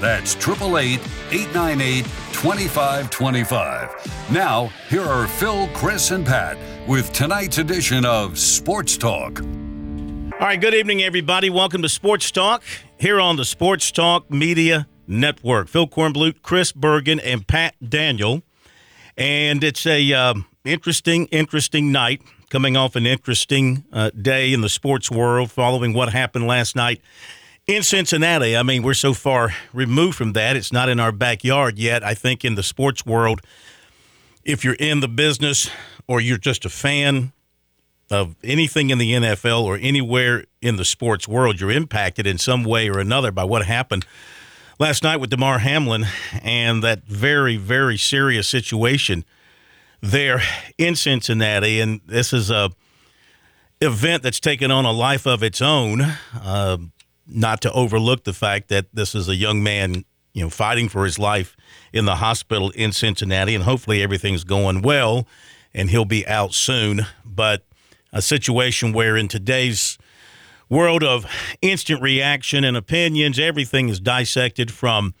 That's 888 898 2525. Now, here are Phil, Chris, and Pat with tonight's edition of Sports Talk. All right, good evening, everybody. Welcome to Sports Talk here on the Sports Talk Media Network. Phil Kornblut, Chris Bergen, and Pat Daniel. And it's a uh, interesting, interesting night coming off an interesting uh, day in the sports world following what happened last night in Cincinnati. I mean, we're so far removed from that. It's not in our backyard yet. I think in the sports world, if you're in the business or you're just a fan of anything in the NFL or anywhere in the sports world, you're impacted in some way or another by what happened last night with Damar Hamlin and that very, very serious situation there in Cincinnati. And this is a event that's taken on a life of its own. Uh, not to overlook the fact that this is a young man, you know, fighting for his life in the hospital in Cincinnati, and hopefully everything's going well, and he'll be out soon. But a situation where in today's world of instant reaction and opinions, everything is dissected from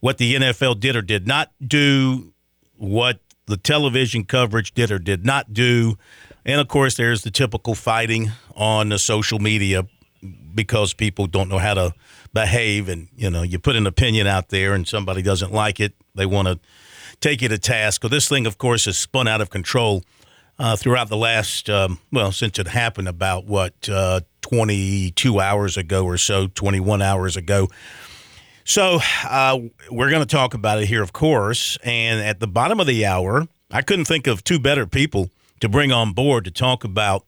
what the NFL did or did not do, what the television coverage did or did not do. And of course, there's the typical fighting on the social media because people don't know how to behave and you know you put an opinion out there and somebody doesn't like it they want to take you to task. Well this thing of course has spun out of control uh, throughout the last um, well since it happened about what uh, 22 hours ago or so 21 hours ago. So uh, we're going to talk about it here of course and at the bottom of the hour i couldn't think of two better people to bring on board to talk about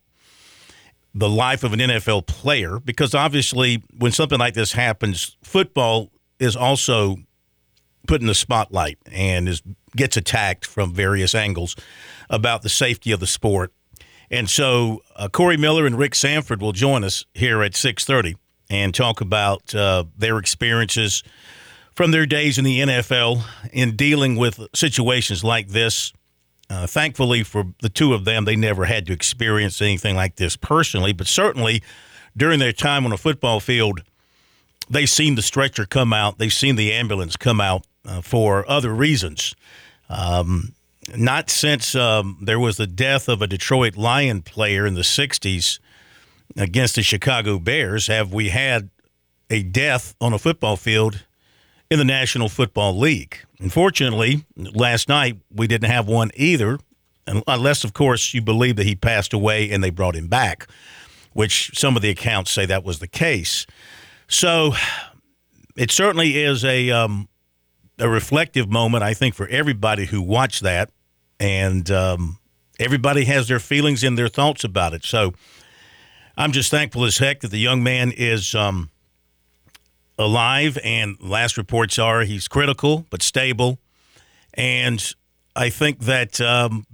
the life of an NFL player because obviously when something like this happens, football is also put in the spotlight and is gets attacked from various angles about the safety of the sport. And so uh, Corey Miller and Rick Sanford will join us here at 6:30 and talk about uh, their experiences from their days in the NFL in dealing with situations like this uh, thankfully for the two of them, they never had to experience anything like this personally, but certainly during their time on a football field, they've seen the stretcher come out, they've seen the ambulance come out uh, for other reasons. Um, not since um, there was the death of a Detroit Lion player in the 60s against the Chicago Bears have we had a death on a football field in the National Football League. Unfortunately, last night we didn't have one either, unless, of course, you believe that he passed away and they brought him back, which some of the accounts say that was the case. So it certainly is a um, a reflective moment, I think, for everybody who watched that, and um, everybody has their feelings and their thoughts about it. So I'm just thankful as heck that the young man is. Um, alive, and last reports are he's critical but stable. And I think that um,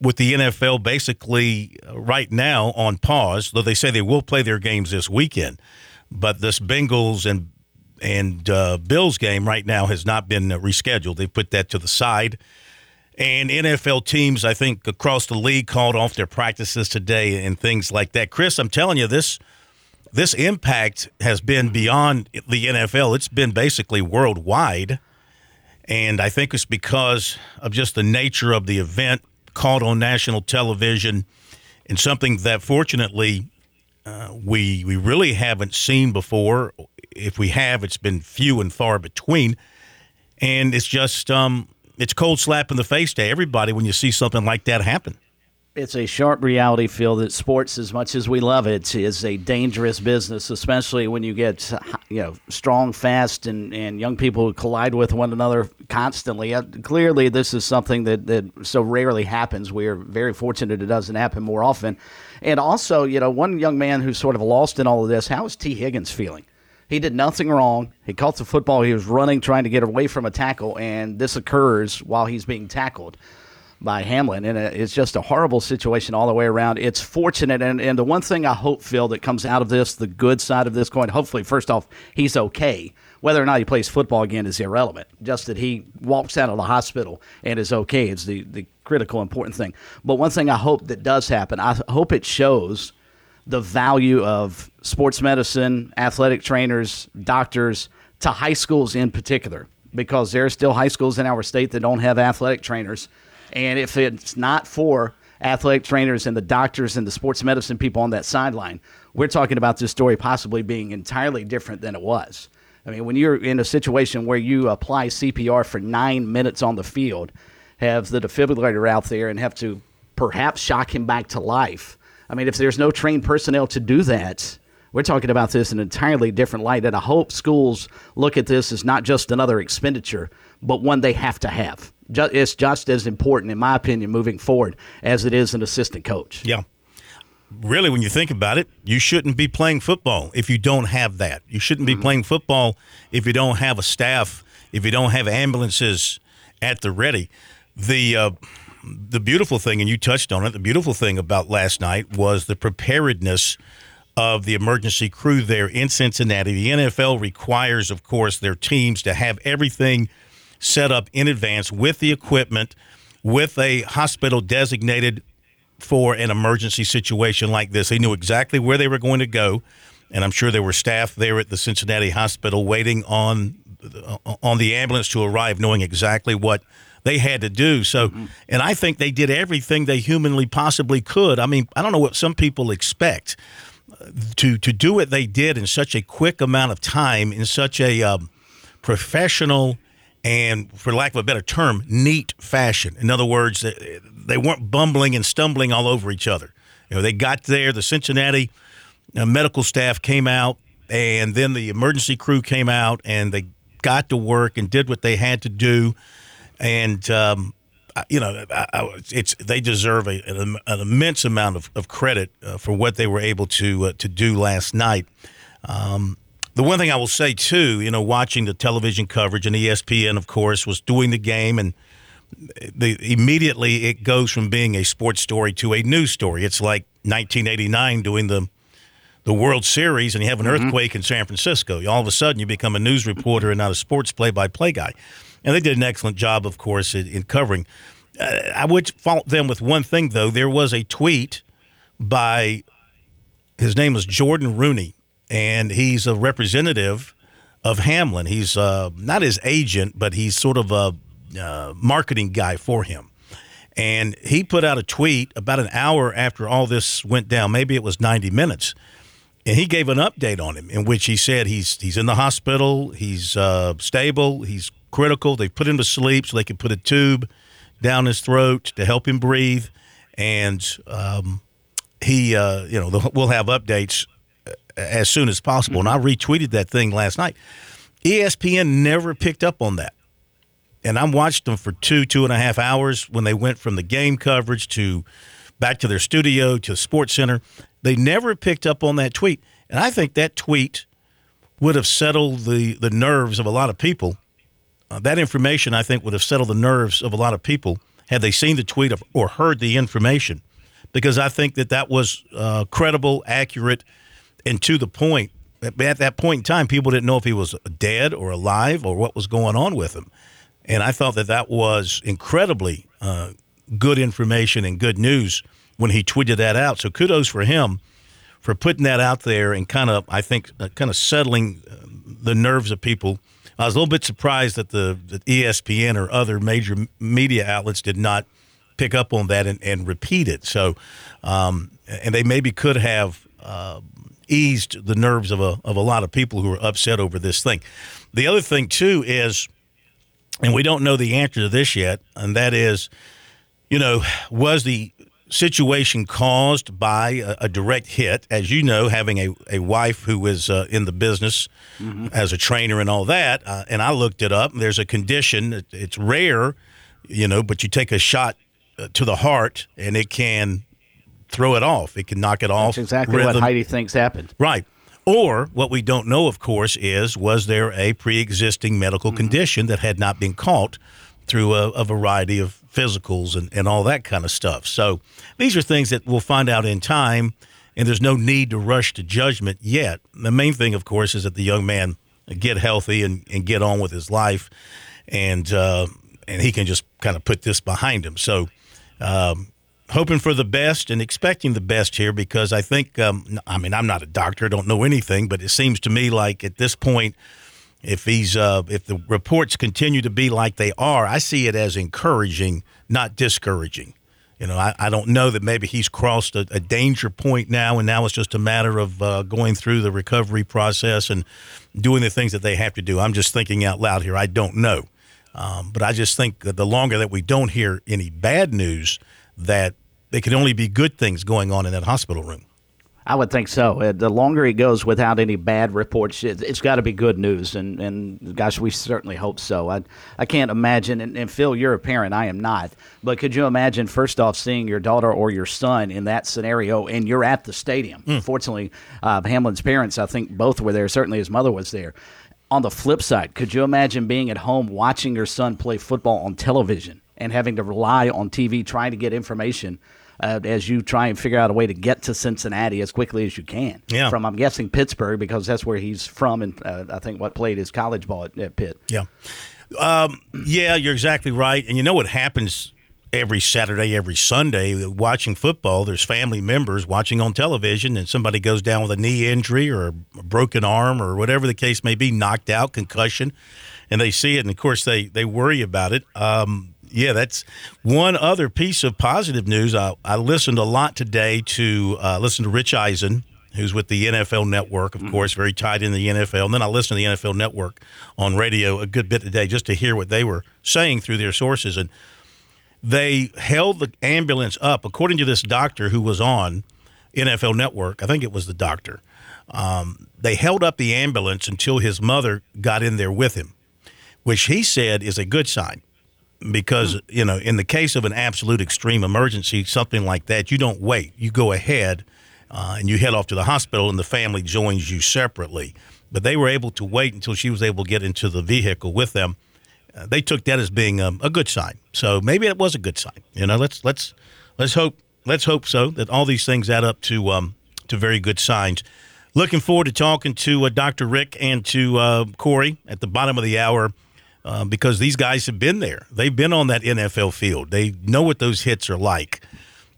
with the NFL basically uh, right now on pause, though they say they will play their games this weekend, but this Bengals and and uh, Bills game right now has not been rescheduled. They put that to the side. And NFL teams, I think, across the league called off their practices today and things like that. Chris, I'm telling you, this this impact has been beyond the NFL. It's been basically worldwide. And I think it's because of just the nature of the event caught on national television and something that fortunately uh, we we really haven't seen before. If we have, it's been few and far between. And it's just um, it's cold slap in the face to everybody when you see something like that happen it's a sharp reality feel that sports, as much as we love it, is a dangerous business, especially when you get you know strong, fast, and, and young people who collide with one another constantly. Uh, clearly, this is something that, that so rarely happens. We are very fortunate it doesn't happen more often. And also, you know, one young man who's sort of lost in all of this. How is Tee Higgins feeling? He did nothing wrong. He caught the football. He was running, trying to get away from a tackle, and this occurs while he's being tackled by Hamlin. And it's just a horrible situation all the way around. It's fortunate. And, and the one thing I hope, Phil, that comes out of this, the good side of this coin, hopefully, first off, he's okay. Whether or not he plays football again is irrelevant. Just that he walks out of the hospital and is okay is the, the critical, important thing. But one thing I hope that does happen, I hope it shows the value of sports medicine, athletic trainers, doctors to high schools in particular, because there are still high schools in our state that don't have athletic trainers and if it's not for athletic trainers and the doctors and the sports medicine people on that sideline, we're talking about this story possibly being entirely different than it was. I mean, when you're in a situation where you apply CPR for nine minutes on the field, have the defibrillator out there, and have to perhaps shock him back to life. I mean, if there's no trained personnel to do that, we're talking about this in an entirely different light. And I hope schools look at this as not just another expenditure, but one they have to have it's just as important, in my opinion, moving forward as it is an assistant coach. Yeah. Really, when you think about it, you shouldn't be playing football if you don't have that. You shouldn't be mm-hmm. playing football if you don't have a staff, if you don't have ambulances at the ready. The uh, the beautiful thing, and you touched on it, the beautiful thing about last night was the preparedness of the emergency crew there in Cincinnati. The NFL requires, of course, their teams to have everything – set up in advance with the equipment, with a hospital designated for an emergency situation like this. They knew exactly where they were going to go, and I'm sure there were staff there at the Cincinnati hospital waiting on on the ambulance to arrive, knowing exactly what they had to do. So, mm-hmm. and I think they did everything they humanly possibly could. I mean, I don't know what some people expect to to do what they did in such a quick amount of time, in such a um, professional and, for lack of a better term, neat fashion. In other words, they weren't bumbling and stumbling all over each other. You know, they got there. The Cincinnati uh, medical staff came out, and then the emergency crew came out, and they got to work and did what they had to do. And um, you know, it's they deserve a, an, an immense amount of, of credit uh, for what they were able to uh, to do last night. Um, the one thing I will say too, you know, watching the television coverage and ESPN, of course, was doing the game, and the, immediately it goes from being a sports story to a news story. It's like 1989 doing the the World Series, and you have an mm-hmm. earthquake in San Francisco. All of a sudden, you become a news reporter and not a sports play-by-play guy. And they did an excellent job, of course, in, in covering. Uh, I would fault them with one thing, though. There was a tweet by his name was Jordan Rooney and he's a representative of Hamlin. He's uh, not his agent, but he's sort of a uh, marketing guy for him. And he put out a tweet about an hour after all this went down. Maybe it was 90 minutes. And he gave an update on him in which he said he's he's in the hospital, he's uh, stable, he's critical. They put him to sleep so they could put a tube down his throat to help him breathe. And um, he, uh, you know, we'll have updates as soon as possible. And I retweeted that thing last night. ESPN never picked up on that. And I watched them for two, two and a half hours when they went from the game coverage to back to their studio to Sports Center. They never picked up on that tweet. And I think that tweet would have settled the, the nerves of a lot of people. Uh, that information, I think, would have settled the nerves of a lot of people had they seen the tweet or heard the information, because I think that that was uh, credible, accurate, and to the point. At that point in time, people didn't know if he was dead or alive or what was going on with him. And I thought that that was incredibly uh, good information and good news when he tweeted that out. So kudos for him for putting that out there and kind of, I think, uh, kind of settling uh, the nerves of people. I was a little bit surprised that the, the ESPN or other major media outlets did not pick up on that and, and repeat it. So, um, and they maybe could have uh, eased the nerves of a of a lot of people who are upset over this thing. The other thing too is, and we don't know the answer to this yet, and that is, you know, was the situation caused by a, a direct hit? As you know, having a, a wife who is uh, in the business mm-hmm. as a trainer and all that, uh, and I looked it up. There's a condition; it's rare, you know, but you take a shot uh, to the heart, and it can throw it off. It can knock it off. That's exactly rhythm. what Heidi thinks happened. Right. Or what we don't know, of course, is was there a pre existing medical mm-hmm. condition that had not been caught through a, a, variety of physicals and, and all that kind of stuff? So these are things that we'll find out in time, and there's no need to rush to judgment yet. The main thing, of course, is that the young man get healthy and, and get on with his life, and uh, and he can just kind of put this behind him. So. Um, hoping for the best and expecting the best here because I think, um, I mean, I'm not a doctor, I don't know anything, but it seems to me like at this point, if he's uh, if the reports continue to be like they are, I see it as encouraging, not discouraging. You know, I, I don't know that maybe he's crossed a, a danger point now, and now it's just a matter of uh, going through the recovery process and doing the things that they have to do. I'm just thinking out loud here. I don't know. Um, but I just think that the longer that we don't hear any bad news, that there can only be good things going on in that hospital room. I would think so. Uh, the longer it goes without any bad reports, it, has got to be good news. And, and gosh, we certainly hope so. I, I can't imagine, and, and, Phil, you're a parent, I am not. But could you imagine, first off, seeing your daughter or your son in that scenario and you're at the stadium? Mm. Fortunately, uh, Hamlin's parents, I think both were there. Certainly his mother was there. On the flip side, could you imagine being at home watching your son play football on television and having to rely on TV trying to get information? Uh, as you try and figure out a way to get to Cincinnati as quickly as you can. Yeah. From I'm guessing Pittsburgh because that's where he's from, and uh, I think what played his college ball at, at Pitt. Yeah. Um, yeah, you're exactly right. And you know what happens every Saturday, every Sunday, watching football, there's family members watching on television, and somebody goes down with a knee injury or a broken arm or whatever the case may be, knocked out, concussion, and they see it, and of course they they worry about it. Um, yeah, that's one other piece of positive news. I, I listened a lot today to uh, listen to Rich Eisen, who's with the NFL Network, of mm-hmm. course, very tied in the NFL. And then I listened to the NFL Network on radio a good bit today just to hear what they were saying through their sources. And they held the ambulance up, according to this doctor who was on NFL Network. I think it was the doctor. Um, they held up the ambulance until his mother got in there with him, which he said is a good sign because you know in the case of an absolute extreme emergency something like that you don't wait. You go ahead uh, and you head off to the hospital and the family joins you separately. But they were able to wait until she was able to get into the vehicle with them. Uh, they took that as being um, a good sign. So maybe it was a good sign. You know let's let's let's hope let's hope so that all these things add up to um, to very good signs. Looking forward to talking to uh, dr rick and to uh, corey at the bottom of the hour uh, because these guys have been there. They've been on that NFL field. They know what those hits are like.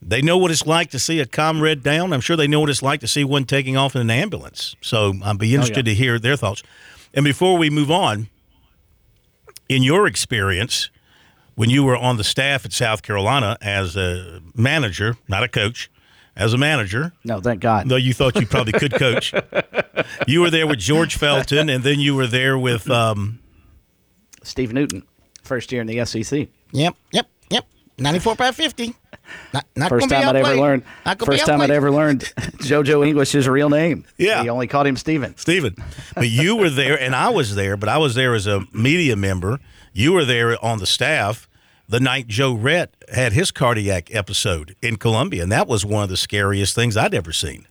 They know what it's like to see a comrade down. I'm sure they know what it's like to see one taking off in an ambulance. So I'd be interested oh, yeah. to hear their thoughts. And before we move on, in your experience, when you were on the staff at South Carolina as a manager, not a coach, as a manager. No, thank God. Though you thought you probably could coach. you were there with George Felton, and then you were there with um, Steve Newton, first year in the SEC. Yep, yep, yep. 94 by 50. Not, not first time I'd ever learned. First time I'd ever learned JoJo English's real name. Yeah, he only called him Steven. Steven. But you were there, and I was there. But I was there as a media member. You were there on the staff the night Joe Rhett had his cardiac episode in Columbia, and that was one of the scariest things I'd ever seen.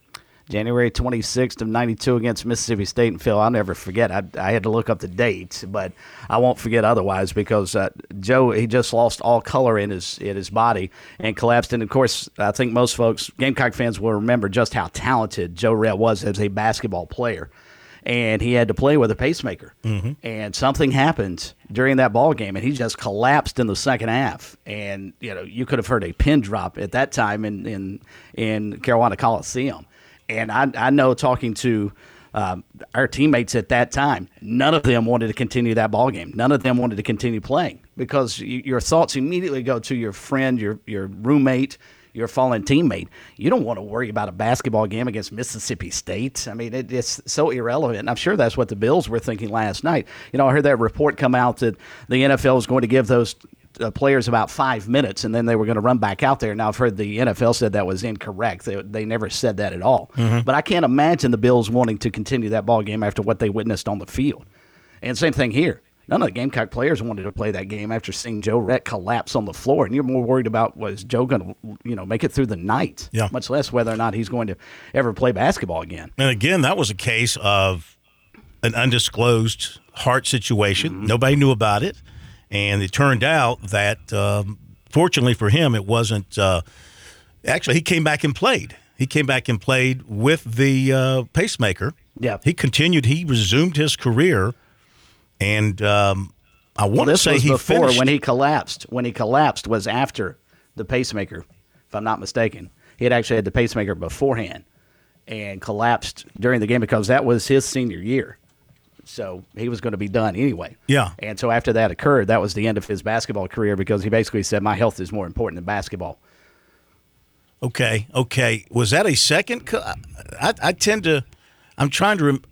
January 26th of 92 against Mississippi State. And Phil, I'll never forget. I, I had to look up the dates, but I won't forget otherwise because uh, Joe, he just lost all color in his in his body and collapsed. And of course, I think most folks, Gamecock fans, will remember just how talented Joe Rhett was as a basketball player. And he had to play with a pacemaker. Mm-hmm. And something happened during that ball game, and he just collapsed in the second half. And you know, you could have heard a pin drop at that time in in in Carolina Coliseum and I, I know talking to um, our teammates at that time, none of them wanted to continue that ball game. None of them wanted to continue playing because you, your thoughts immediately go to your friend, your your roommate, your fallen teammate. You don't want to worry about a basketball game against Mississippi State. I mean, it, it's so irrelevant. And I'm sure that's what the Bills were thinking last night. You know, I heard that report come out that the NFL is going to give those uh, players about five minutes, and then they were going to run back out there. Now I've heard the NFL said that was incorrect. They, they never said that at all. Mm-hmm. But I can't imagine the Bills wanting to continue that ball game after what they witnessed on the field. And same thing here. None of the Gamecock players wanted to play that game after seeing Joe Rhett collapse on the floor, and you're more worried about was Joe going to, you know, make it through the night, Yeah. much less whether or not he's going to ever play basketball again. And again, that was a case of an undisclosed heart situation. Nobody knew about it, and it turned out that, um, fortunately for him, it wasn't. Uh, actually, he came back and played. He came back and played with the uh, pacemaker. Yeah. he continued. He resumed his career, and um, I want Well, to say was he before finished. when he collapsed. When he collapsed was after the pacemaker, if I'm not mistaken. He had actually had the pacemaker beforehand and collapsed during the game because that was his senior year. So he was going to be done anyway. Yeah. And so after that occurred, that was the end of his basketball career because he basically said, "My health is more important than basketball." Okay, okay. Was that a second? co- I, I tend to. I'm trying to. Rem-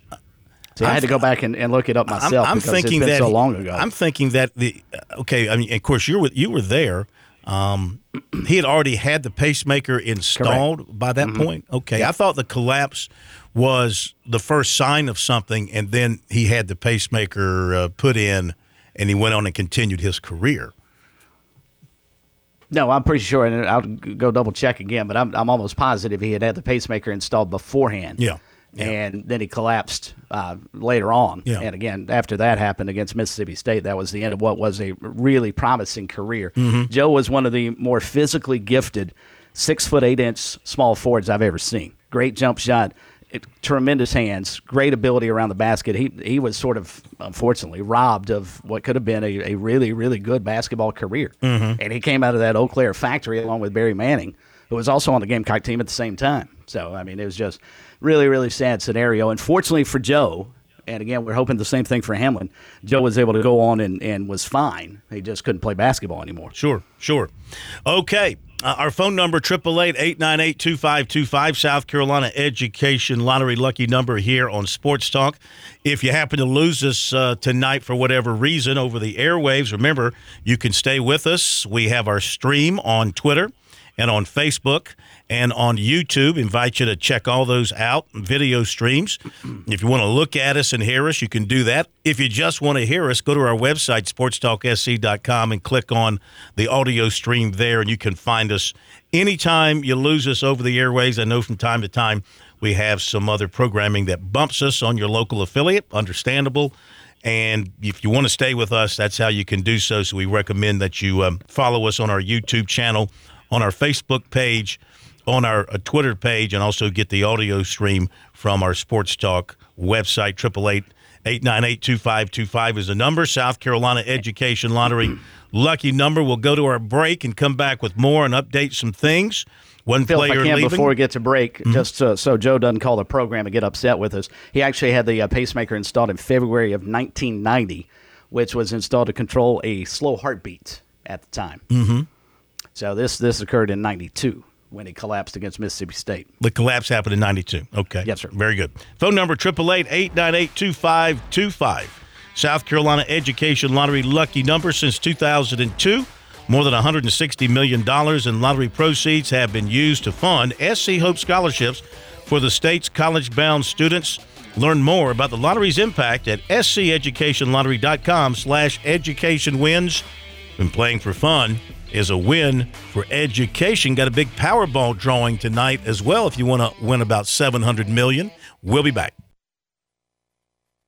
So i had to go back and, and look it up myself I'm, I'm because thinking that so long ago. I'm thinking that the okay. I mean, of course, you were you were there. Um, he had already had the pacemaker installed by that Mm-hmm. point. Okay, I thought the collapse was the first sign of something, and then he had the pacemaker uh, put in, and he went on and continued his career. No, I'm pretty sure, and I'll go double check again, but I'm, I'm almost positive he had had the pacemaker installed beforehand. Yeah. Yeah. And then he collapsed uh, later on. Yeah. And again, after that happened against Mississippi State, that was the end of what was a really promising career. Mm-hmm. Joe was one of the more physically gifted six foot eight inch small forwards I've ever seen. Great jump shot, it, tremendous hands, great ability around the basket. He he was sort of unfortunately robbed of what could have been a, a really really good basketball career. Mm-hmm. And he came out of that Eau Claire factory along with Barry Manning, who was also on the Gamecock team at the same time. So I mean, it was just really really sad scenario. Unfortunately for Joe. And again, we're hoping the same thing for Hamlin. Joe was able to go on and, and was fine. He just couldn't play basketball anymore. Sure, sure. Okay. Uh, our phone number, 888-898-2525, South Carolina Education Lottery Lucky Number here on Sports Talk. If you happen to lose us uh, tonight for whatever reason over the airwaves, remember, you can stay with us. We have our stream on Twitter and on Facebook and on YouTube. Invite you to check all those out, video streams. If you want to look at us and hear us, you can do that. If you just want to hear us, go to our website, sportstalksc.com, and click on the audio stream there, and you can find us anytime you lose us over the airways. I know from time to time we have some other programming that bumps us on your local affiliate, understandable. And if you want to stay with us, that's how you can do so. So we recommend that you um, follow us on our YouTube channel, on our Facebook page, on our uh, Twitter page, and also get the audio stream from our Sports Talk website. Triple eight eight nine eight two five two five is the number. South Carolina Education Lottery lucky number. We'll go to our break and come back with more and update some things. One Phil, if player I can, leaving. before we get to break, Mm-hmm. just so, so Joe doesn't call the program and get upset with us, he actually had the uh, pacemaker installed in February of 1990, which was installed to control a slow heartbeat at the time. Mm-hmm. So this this occurred in '92 when he collapsed against Mississippi State. The collapse happened in 92. Okay. Yes, sir. Very good. Phone number 888-898-2525. South Carolina Education Lottery lucky number since 2002. More than $160 million in lottery proceeds have been used to fund SC Hope scholarships for the state's college-bound students. Learn more about the lottery's impact at sceducationlottery.com slash education wins. Been playing for fun is a win for education. Got a big Powerball drawing tonight as well if you want to win about 700 million. We'll be back.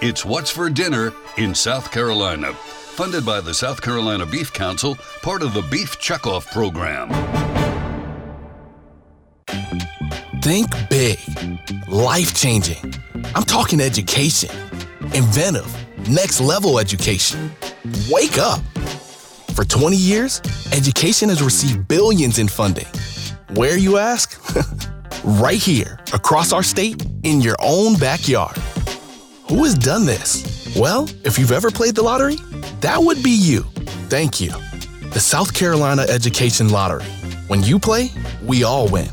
It's what's for dinner in South Carolina. funded by the South Carolina Beef Council, part of the Beef Checkoff program. Think big, life changing. I'm talking education, inventive, next level education. Wake up! For 20 years, education has received billions in funding. Where, you ask? right here, across our state, in your own backyard. Who has done this? Well, if you've ever played the lottery, that would be you. Thank you. The South Carolina Education Lottery. When you play, we all win.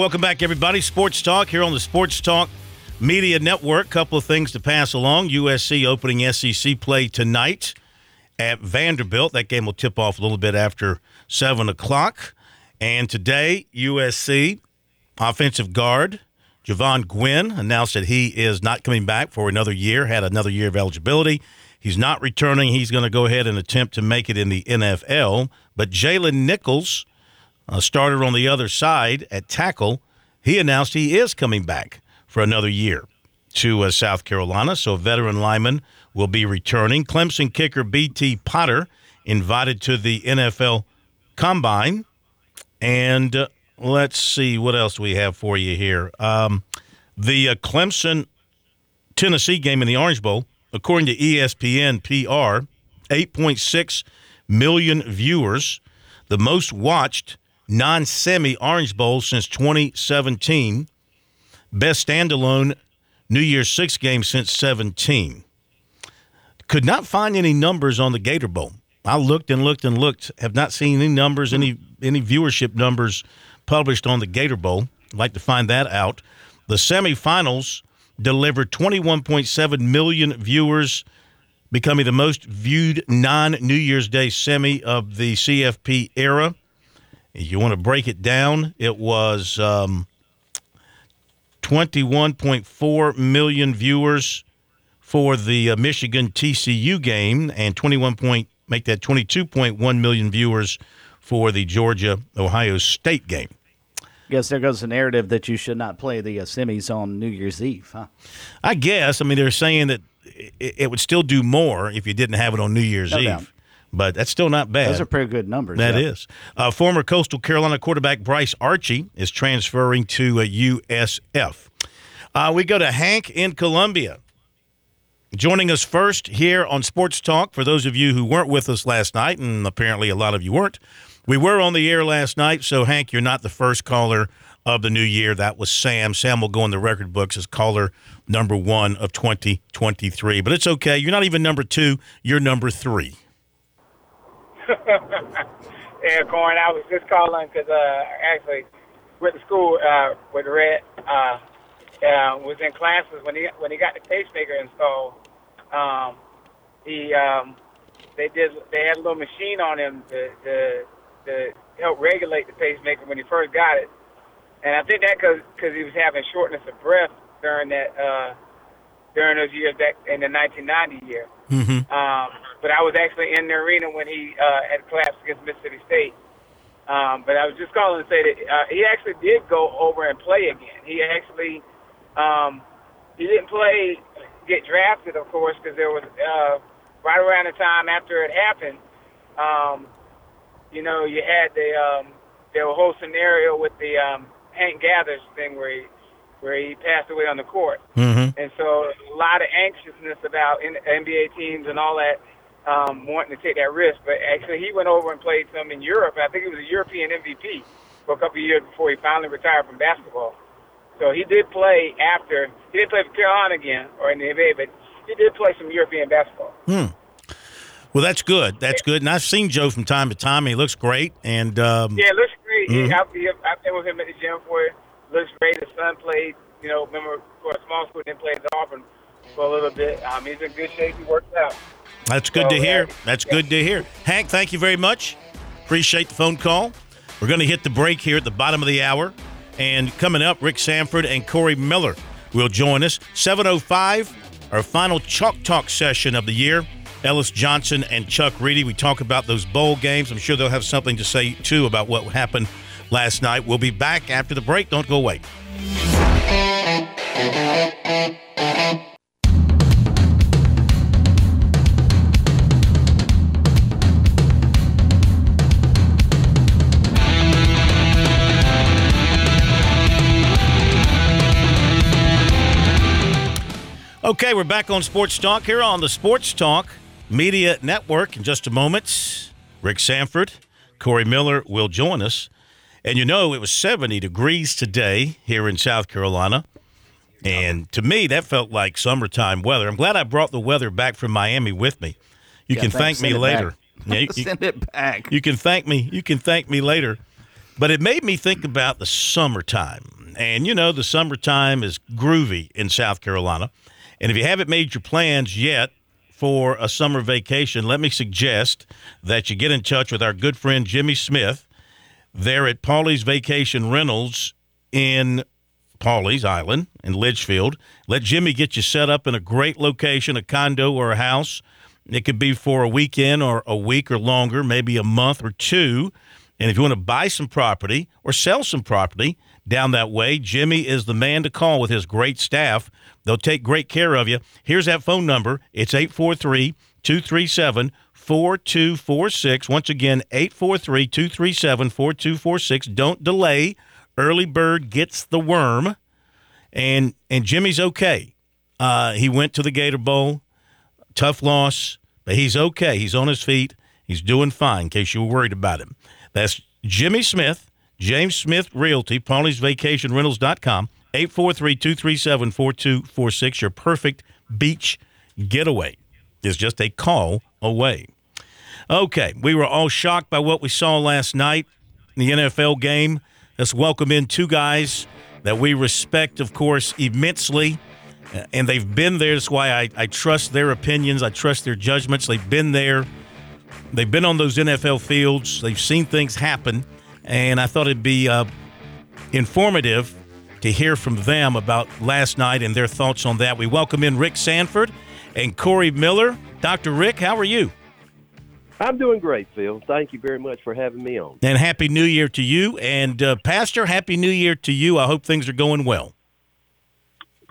Welcome back, everybody. Sports Talk here on the Sports Talk Media Network. Couple of things to pass along. USC opening SEC play tonight at Vanderbilt. That game will tip off a little bit after 7 o'clock. And today, USC offensive guard Javon Gwyn announced that he is not coming back for another year, had another year of eligibility. He's not returning. He's going to go ahead and attempt to make it in the NFL. But Jalen Nichols a starter on the other side at tackle, he announced he is coming back for another year to uh, South Carolina. So, veteran lineman will be returning. Clemson kicker B.T. Potter invited to the NFL Combine. And uh, let's see what else we have for you here. Um, the uh, Clemson Tennessee game in the Orange Bowl, according to ESPN PR, 8.6 million viewers, the most watched non semi Orange Bowl since 2017. Best standalone New Year's Six game since 17. Could not find any numbers on the Gator Bowl. I looked and looked and looked, have not seen any numbers, any any viewership numbers published on the Gator Bowl. Like to find that out. The semifinals delivered 21.7 million viewers, becoming the most viewed non New Year's Day semi of the CFP era. If you want to break it down, it was um, 21.4 million viewers for the uh, Michigan TCU game, and 21 point make that 22.1 million viewers for the Georgia Ohio State game. I Guess there goes the narrative that you should not play the uh, semis on New Year's Eve, huh? I guess. I mean, they're saying that it, it would still do more if you didn't have it on New Year's No Eve. doubt. But that's still not bad. Those are pretty good numbers. That yeah. is. Uh, former Coastal Carolina quarterback Bryce Archie is transferring to uh, USF. Uh, we go to Hank in Columbia. Joining us first here on Sports Talk, for those of you who weren't with us last night, and apparently a lot of you weren't, we were on the air last night, so Hank, you're not the first caller of the new year. That was Sam. Sam will go in the record books as caller number one of 2023. But it's okay. You're not even number two, you're number three. Yeah, Corn, I was just calling because uh, actually went to school uh, with Rhett. Uh, uh, was in classes when he when he got the pacemaker installed. Um, he um, they did they had a little machine on him to, to to help regulate the pacemaker when he first got it, and I think that because because he was having shortness of breath during that uh, during those years back in the 1990 year. Mm-hmm. Um, but I was actually in the arena when he uh, had collapsed against Mississippi State. Um, but I was just calling to say that uh, he actually did go over and play again. He actually um, he didn't play get drafted, of course, because there was uh, right around the time after it happened. Um, you know, you had the um, the whole scenario with the um, Hank Gathers thing where he where he passed away on the court. Mm-hmm. And so a lot of anxiousness about N- NBA teams and all that um, wanting to take that risk. But actually, he went over and played some in Europe. I think he was a European MVP for a couple of years before he finally retired from basketball. So he did play after. He didn't play for Carolina again or in the NBA, but he did play some European basketball. Hmm. Well, that's good. That's good. And I've seen Joe from time to time. He looks great. And um, Yeah, it looks great. Mhm. He, I've, I've been with him at the gym for it. Looks great. His son played, you know, remember for a small school, then played at Auburn for a little bit. Um, he's in good shape. He works out. That's good to hear. That's yeah. good to hear. Hank, thank you very much. Appreciate the phone call. We're going to hit the break here at the bottom of the hour. And coming up, Rick Sanford and Corey Miller will join us. 7.05, our final Chalk Talk session of the year. Ellis Johnson and Chuck Reedy. We talk about those bowl games. I'm sure they'll have something to say, too, about what happened last night. We'll be back after the break. Don't go away. Okay, we're back on Sports Talk here on the Sports Talk Media Network. In just a moment, Rick Sanford, Corey Miller will join us. And you know, it was 70 degrees today here in South Carolina. And to me, that felt like summertime weather. I'm glad I brought the weather back from Miami with me. You Yeah, can thanks. thank me later. Yeah, you- you- Send it back. you can thank me. You can thank me later. But it made me think about the summertime. And you know, the summertime is groovy in South Carolina. And if you haven't made your plans yet for a summer vacation, let me suggest that you get in touch with our good friend Jimmy Smith there at Pawleys Vacation Rentals in Pawleys Island in Litchfield. Let Jimmy get you set up in a great location, a condo or a house. It could be for a weekend or a week or longer, maybe a month or two. And if you want to buy some property or sell some property down that way, Jimmy is the man to call with his great staff. They'll take great care of you. Here's that phone number it's 843 237 4246. Once again, 843 237 4246. Don't delay. Early bird gets the worm. And and Jimmy's okay. Uh, he went to the Gator Bowl. Tough loss, but he's okay. He's on his feet. He's doing fine, in case you were worried about him. That's Jimmy Smith, James Smith Realty, Pawleys Vacation Rentals.com, 843 237 4246. Your perfect beach getaway is just a call away. Okay, we were all shocked by what we saw last night in the NFL game. Let's welcome in two guys that we respect, of course, immensely. And they've been there. That's why I, I trust their opinions. I trust their judgments. They've been there. They've been on those NFL fields. They've seen things happen. And I thought it'd be uh, informative to hear from them about last night and their thoughts on that. We welcome in Rick Sanford and Corey Miller. Dr. Rick, how are you? I'm doing great, Phil. Thank you very much for having me on. And Happy New Year to you. And uh, Pastor, Happy New Year to you. I hope things are going well.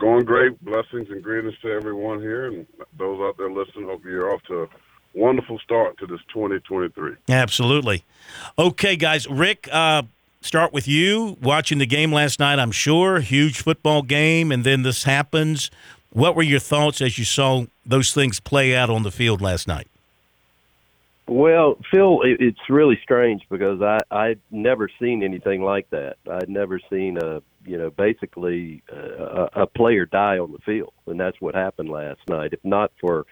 Going great. Blessings and greetings to everyone here and those out there listening. Hope you're off to a wonderful start to this 2023. Absolutely. Okay, guys. Rick, uh, start with you. Watching the game last night, I'm sure. Huge football game, and then this happens. What were your thoughts as you saw those things play out on the field last night? Well, Phil, it's really strange because I I'd never seen anything like that. I'd never seen a you know basically uh, a, a player die on the field, and that's what happened last night. If not for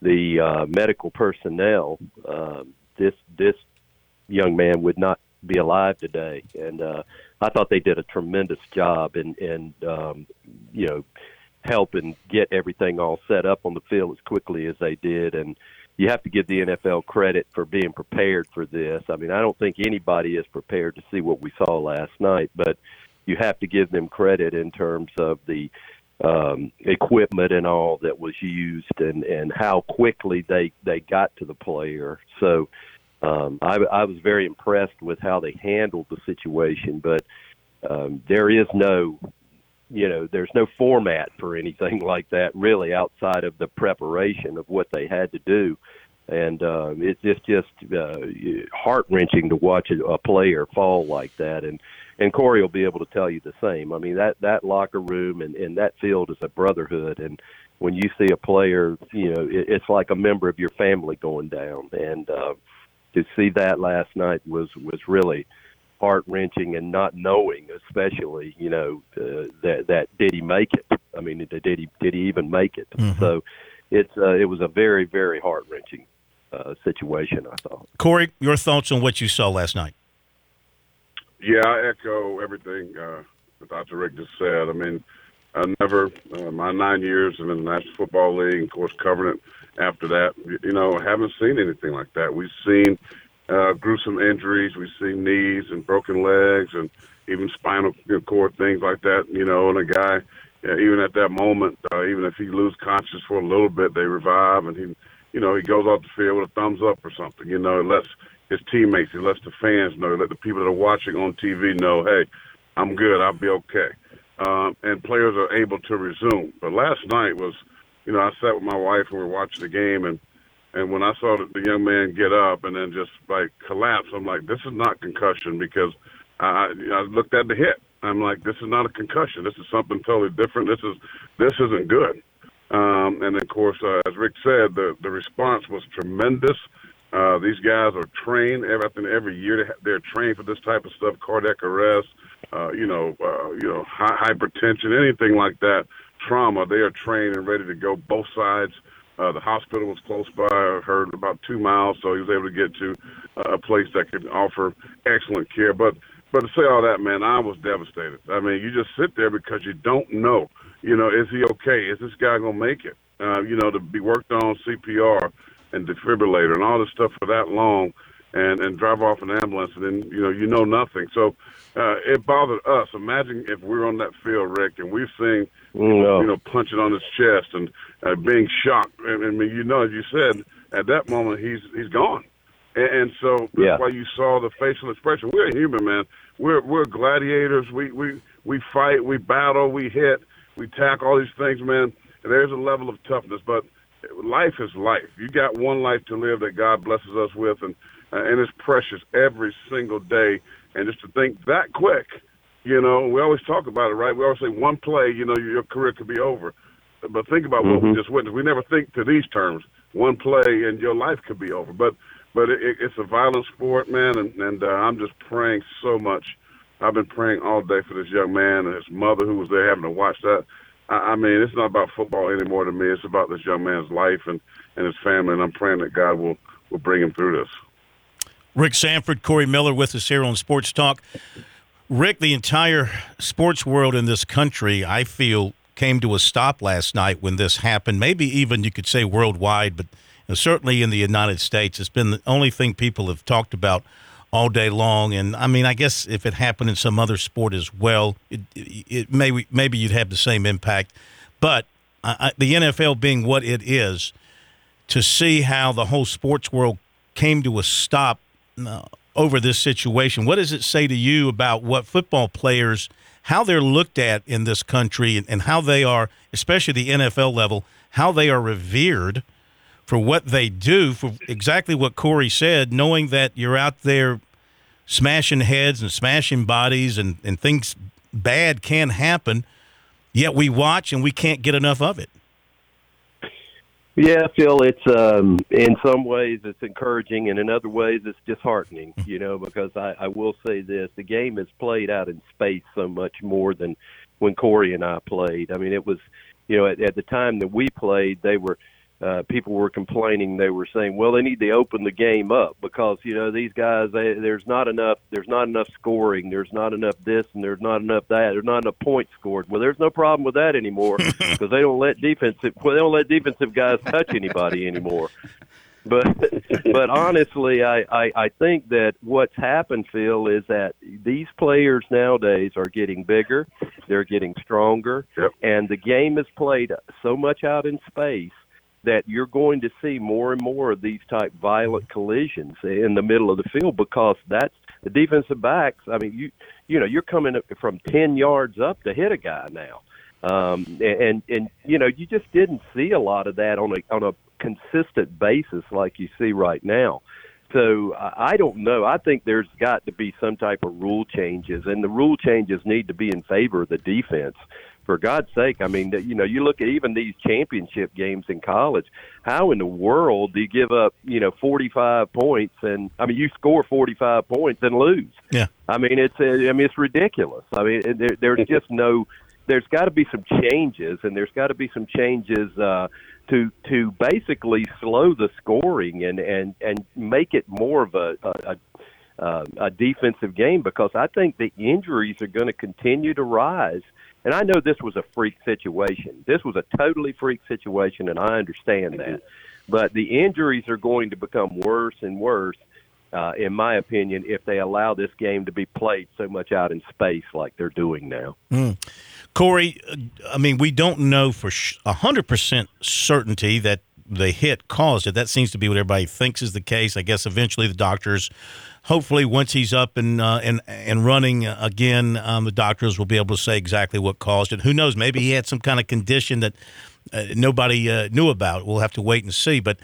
the uh, medical personnel, um, this this young man would not be alive today. And uh, I thought they did a tremendous job in in um, you know helping get everything all set up on the field as quickly as they did and you have to give the NFL credit for being prepared for this. I mean, I don't think anybody is prepared to see what we saw last night, but you have to give them credit in terms of the um, equipment and all that was used and, and how quickly they, they got to the player. So um, I, I was very impressed with how they handled the situation, but um, there is no you know there's no format for anything like that really outside of the preparation of what they had to do. And um it's just just uh, heart wrenching to watch a, a player fall like that. And and Corey will be able to tell you the same. I mean that that locker room and and that field is a brotherhood. And when you see a player you know it, it's like a member of your family going down. And uh to see that last night was was really heart wrenching and not knowing, especially you know uh, that that did he make it? I mean, did he did he even make it? Mhm. So it's uh, it was a very very heart wrenching uh, situation. I thought. Corey, your thoughts on what you saw last night? Yeah, I echo everything uh, Dr. Rick just said. I mean, I never, uh, my nine years in the National Football League, of course, covering it after that, you- know, haven't seen anything like that. We've seen uh, gruesome injuries, we've seen knees and broken legs, and even spinal cord things like that. You know, and a guy, even at that moment, uh, even if he loses consciousness for a little bit, they revive and he, you know, he goes off the field with a thumbs up or something. You know, it lets his teammates, he lets the fans know, let the people that are watching on TV know, hey, I'm good, I'll be okay. Um, and players are able to resume. But last night was, you know, I sat with my wife and we were watching the game and and when I saw the young man get up and then just like collapse, I'm like, this is not concussion because I, I looked at the hit. I'm like, this is not a concussion. This is something totally different. This is this isn't good. Um, and of course, uh, as Rick said, the the response was tremendous. Uh, these guys are trained every every year. They're trained for this type of stuff, cardiac arrest, uh, you know, uh, you know, high, hypertension, anything like that, trauma. They are trained and ready to go both sides. Uh, the hospital was close by. I heard about two miles, so he was able to get to uh, a place that could offer excellent care. But but to say all that, man, I was devastated. I mean, you just sit there because you don't know. You know, is he okay? Is this guy gonna make it? Uh, you know, to be worked on CPR and defibrillator and all this stuff for that long, and and drive off an ambulance, and then you know you know nothing. So uh, it bothered us. Imagine if we were on that field, Rick, and we've seen no. you know punching on his chest and uh, being shocked. I mean, you know, as you said, at that moment he's he's gone. And, and so that's yeah. why you saw the facial expression. We're human, man. We're we're gladiators. We we we fight, we battle, we hit, we tackle all these things, man. There's a level of toughness, but life is life. You got one life to live that God blesses us with, and uh, and it's precious every single day. And just to think that quick, you know, we always talk about it, right? We always say one play, you know, your career could be over. But think about mm-hmm. what we mm-hmm. just witnessed. We never think to these terms. One play and your life could be over. But but it, it's a violent sport, man, and and uh, I'm just praying so much. I've been praying all day for this young man and his mother who was there having to watch that. I, I mean, it's not about football anymore to me. It's about this young man's life and and his family, and I'm praying that God will will bring him through this. Rick Sanford, Corey Miller with us here on Sports Talk. Rick, the entire sports world in this country, I feel, came to a stop last night when this happened. Maybe even you could say worldwide, but certainly in the United States, it's been the only thing people have talked about all day long. And I mean, I guess if it happened in some other sport as well, it, it maybe maybe you'd have the same impact. But I, the NFL being what it is, to see how the whole sports world came to a stop Uh, over this situation, what does it say to you about what football players? how they're looked at in this country and, and, how they are, especially the NFL level, how they are revered for what they do, for exactly what Corey said, knowing that you're out there smashing heads and smashing bodies and, and things bad can happen, yet we watch and we can't get enough of it. Yeah, Phil, it's um, in some ways it's encouraging, and in other ways it's disheartening. You know, because I, I will say this: the game is played out in space so much more than when Corey and I played. I mean, it was, you know, at, at the time that we played, they were uh, people were complaining. They were saying, "Well, they need to open the game up because you know these guys. They, there's not enough. There's not enough scoring. There's not enough this and there's not enough that. There's not enough points scored. Well, there's no problem with that anymore because they don't let defensive. Well, they don't let defensive guys touch anybody anymore. But but honestly, I, I I think that what's happened, Phil, is that these players nowadays are getting bigger. They're getting stronger, yep. and the game is played so much out in space that you're going to see more and more of these type violent collisions in the middle of the field because that's the defensive backs. I mean, you you know you're coming from ten yards up to hit a guy now, um, and and you know you just didn't see a lot of that on a on a consistent basis like you see right now. So I don't know. I think there's got to be some type of rule changes, and the rule changes need to be in favor of the defense for God's sake, I mean, you know, you look at even these championship games in college. How in the world do you give up, you know, 45 points and I mean, you score 45 points and lose? Yeah. I mean, it's I mean, it's ridiculous. I mean, there, there's just no. There's got to be some changes, and there's got to be some changes uh, to to basically slow the scoring and and and make it more of a, a, a a defensive game because I think the injuries are going to continue to rise and I know this was a freak situation. This was a totally freak situation, and I understand that. But the injuries are going to become worse and worse. uh, in my opinion, if they allow this game to be played so much out in space like they're doing now. Mm. Corey, uh, I mean, we don't know for a hundred percent certainty that the hit caused it. That seems to be what everybody thinks is the case. I guess eventually the doctors, hopefully, once he's up and uh, and and running again, um, the doctors will be able to say exactly what caused it. Who knows? Maybe he had some kind of condition that uh, nobody uh, knew about. We'll have to wait and see. But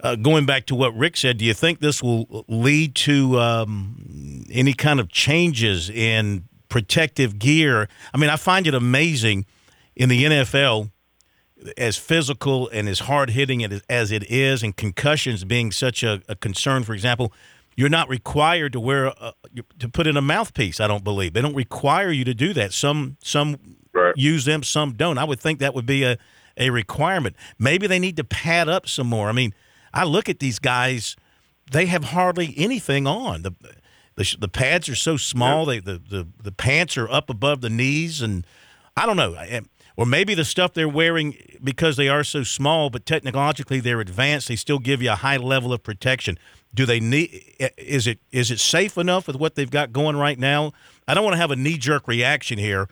uh, going back to what Rick said, do you think this will lead to um, any kind of changes in protective gear? I mean, I find it amazing in the NFL, as physical and as hard hitting as it is, and concussions being such a, a concern. For example, you're not required to wear a, to put in a mouthpiece. I don't believe they don't require you to do that. Some some right. use them, some don't. I would think that would be a a requirement. Maybe they need to pad up some more. I mean I look at these guys; they have hardly anything on. the the, the pads are so small; they the, the the pants are up above the knees, and I don't know. Or maybe the stuff they're wearing because they are so small, but technologically they're advanced. They still give you a high level of protection. Do they need? Is it is it safe enough with what they've got going right now? I don't want to have a knee jerk reaction here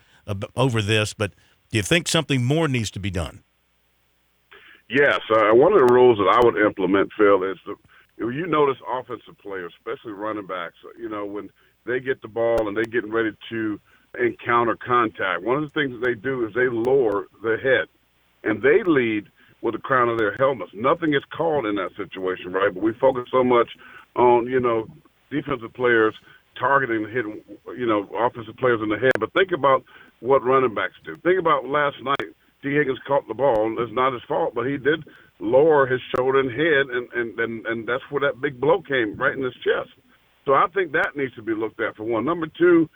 over this, but do you think something more needs to be done? Yes, uh, one of the rules that I would implement, Phil, is the, you notice offensive players, especially running backs, you know, when they get the ball and they're getting ready to encounter contact, one of the things that they do is they lower the head and they lead with the crown of their helmets. Nothing is called in that situation, right? But we focus so much on, you know, defensive players targeting hitting, you know, offensive players in the head. But think about what running backs do. Think about last night Tee Higgins caught the ball. It's not his fault, but he did lower his shoulder and head, and and and, and that's where that big blow came right in his chest. So I think that needs to be looked at for one. Number two,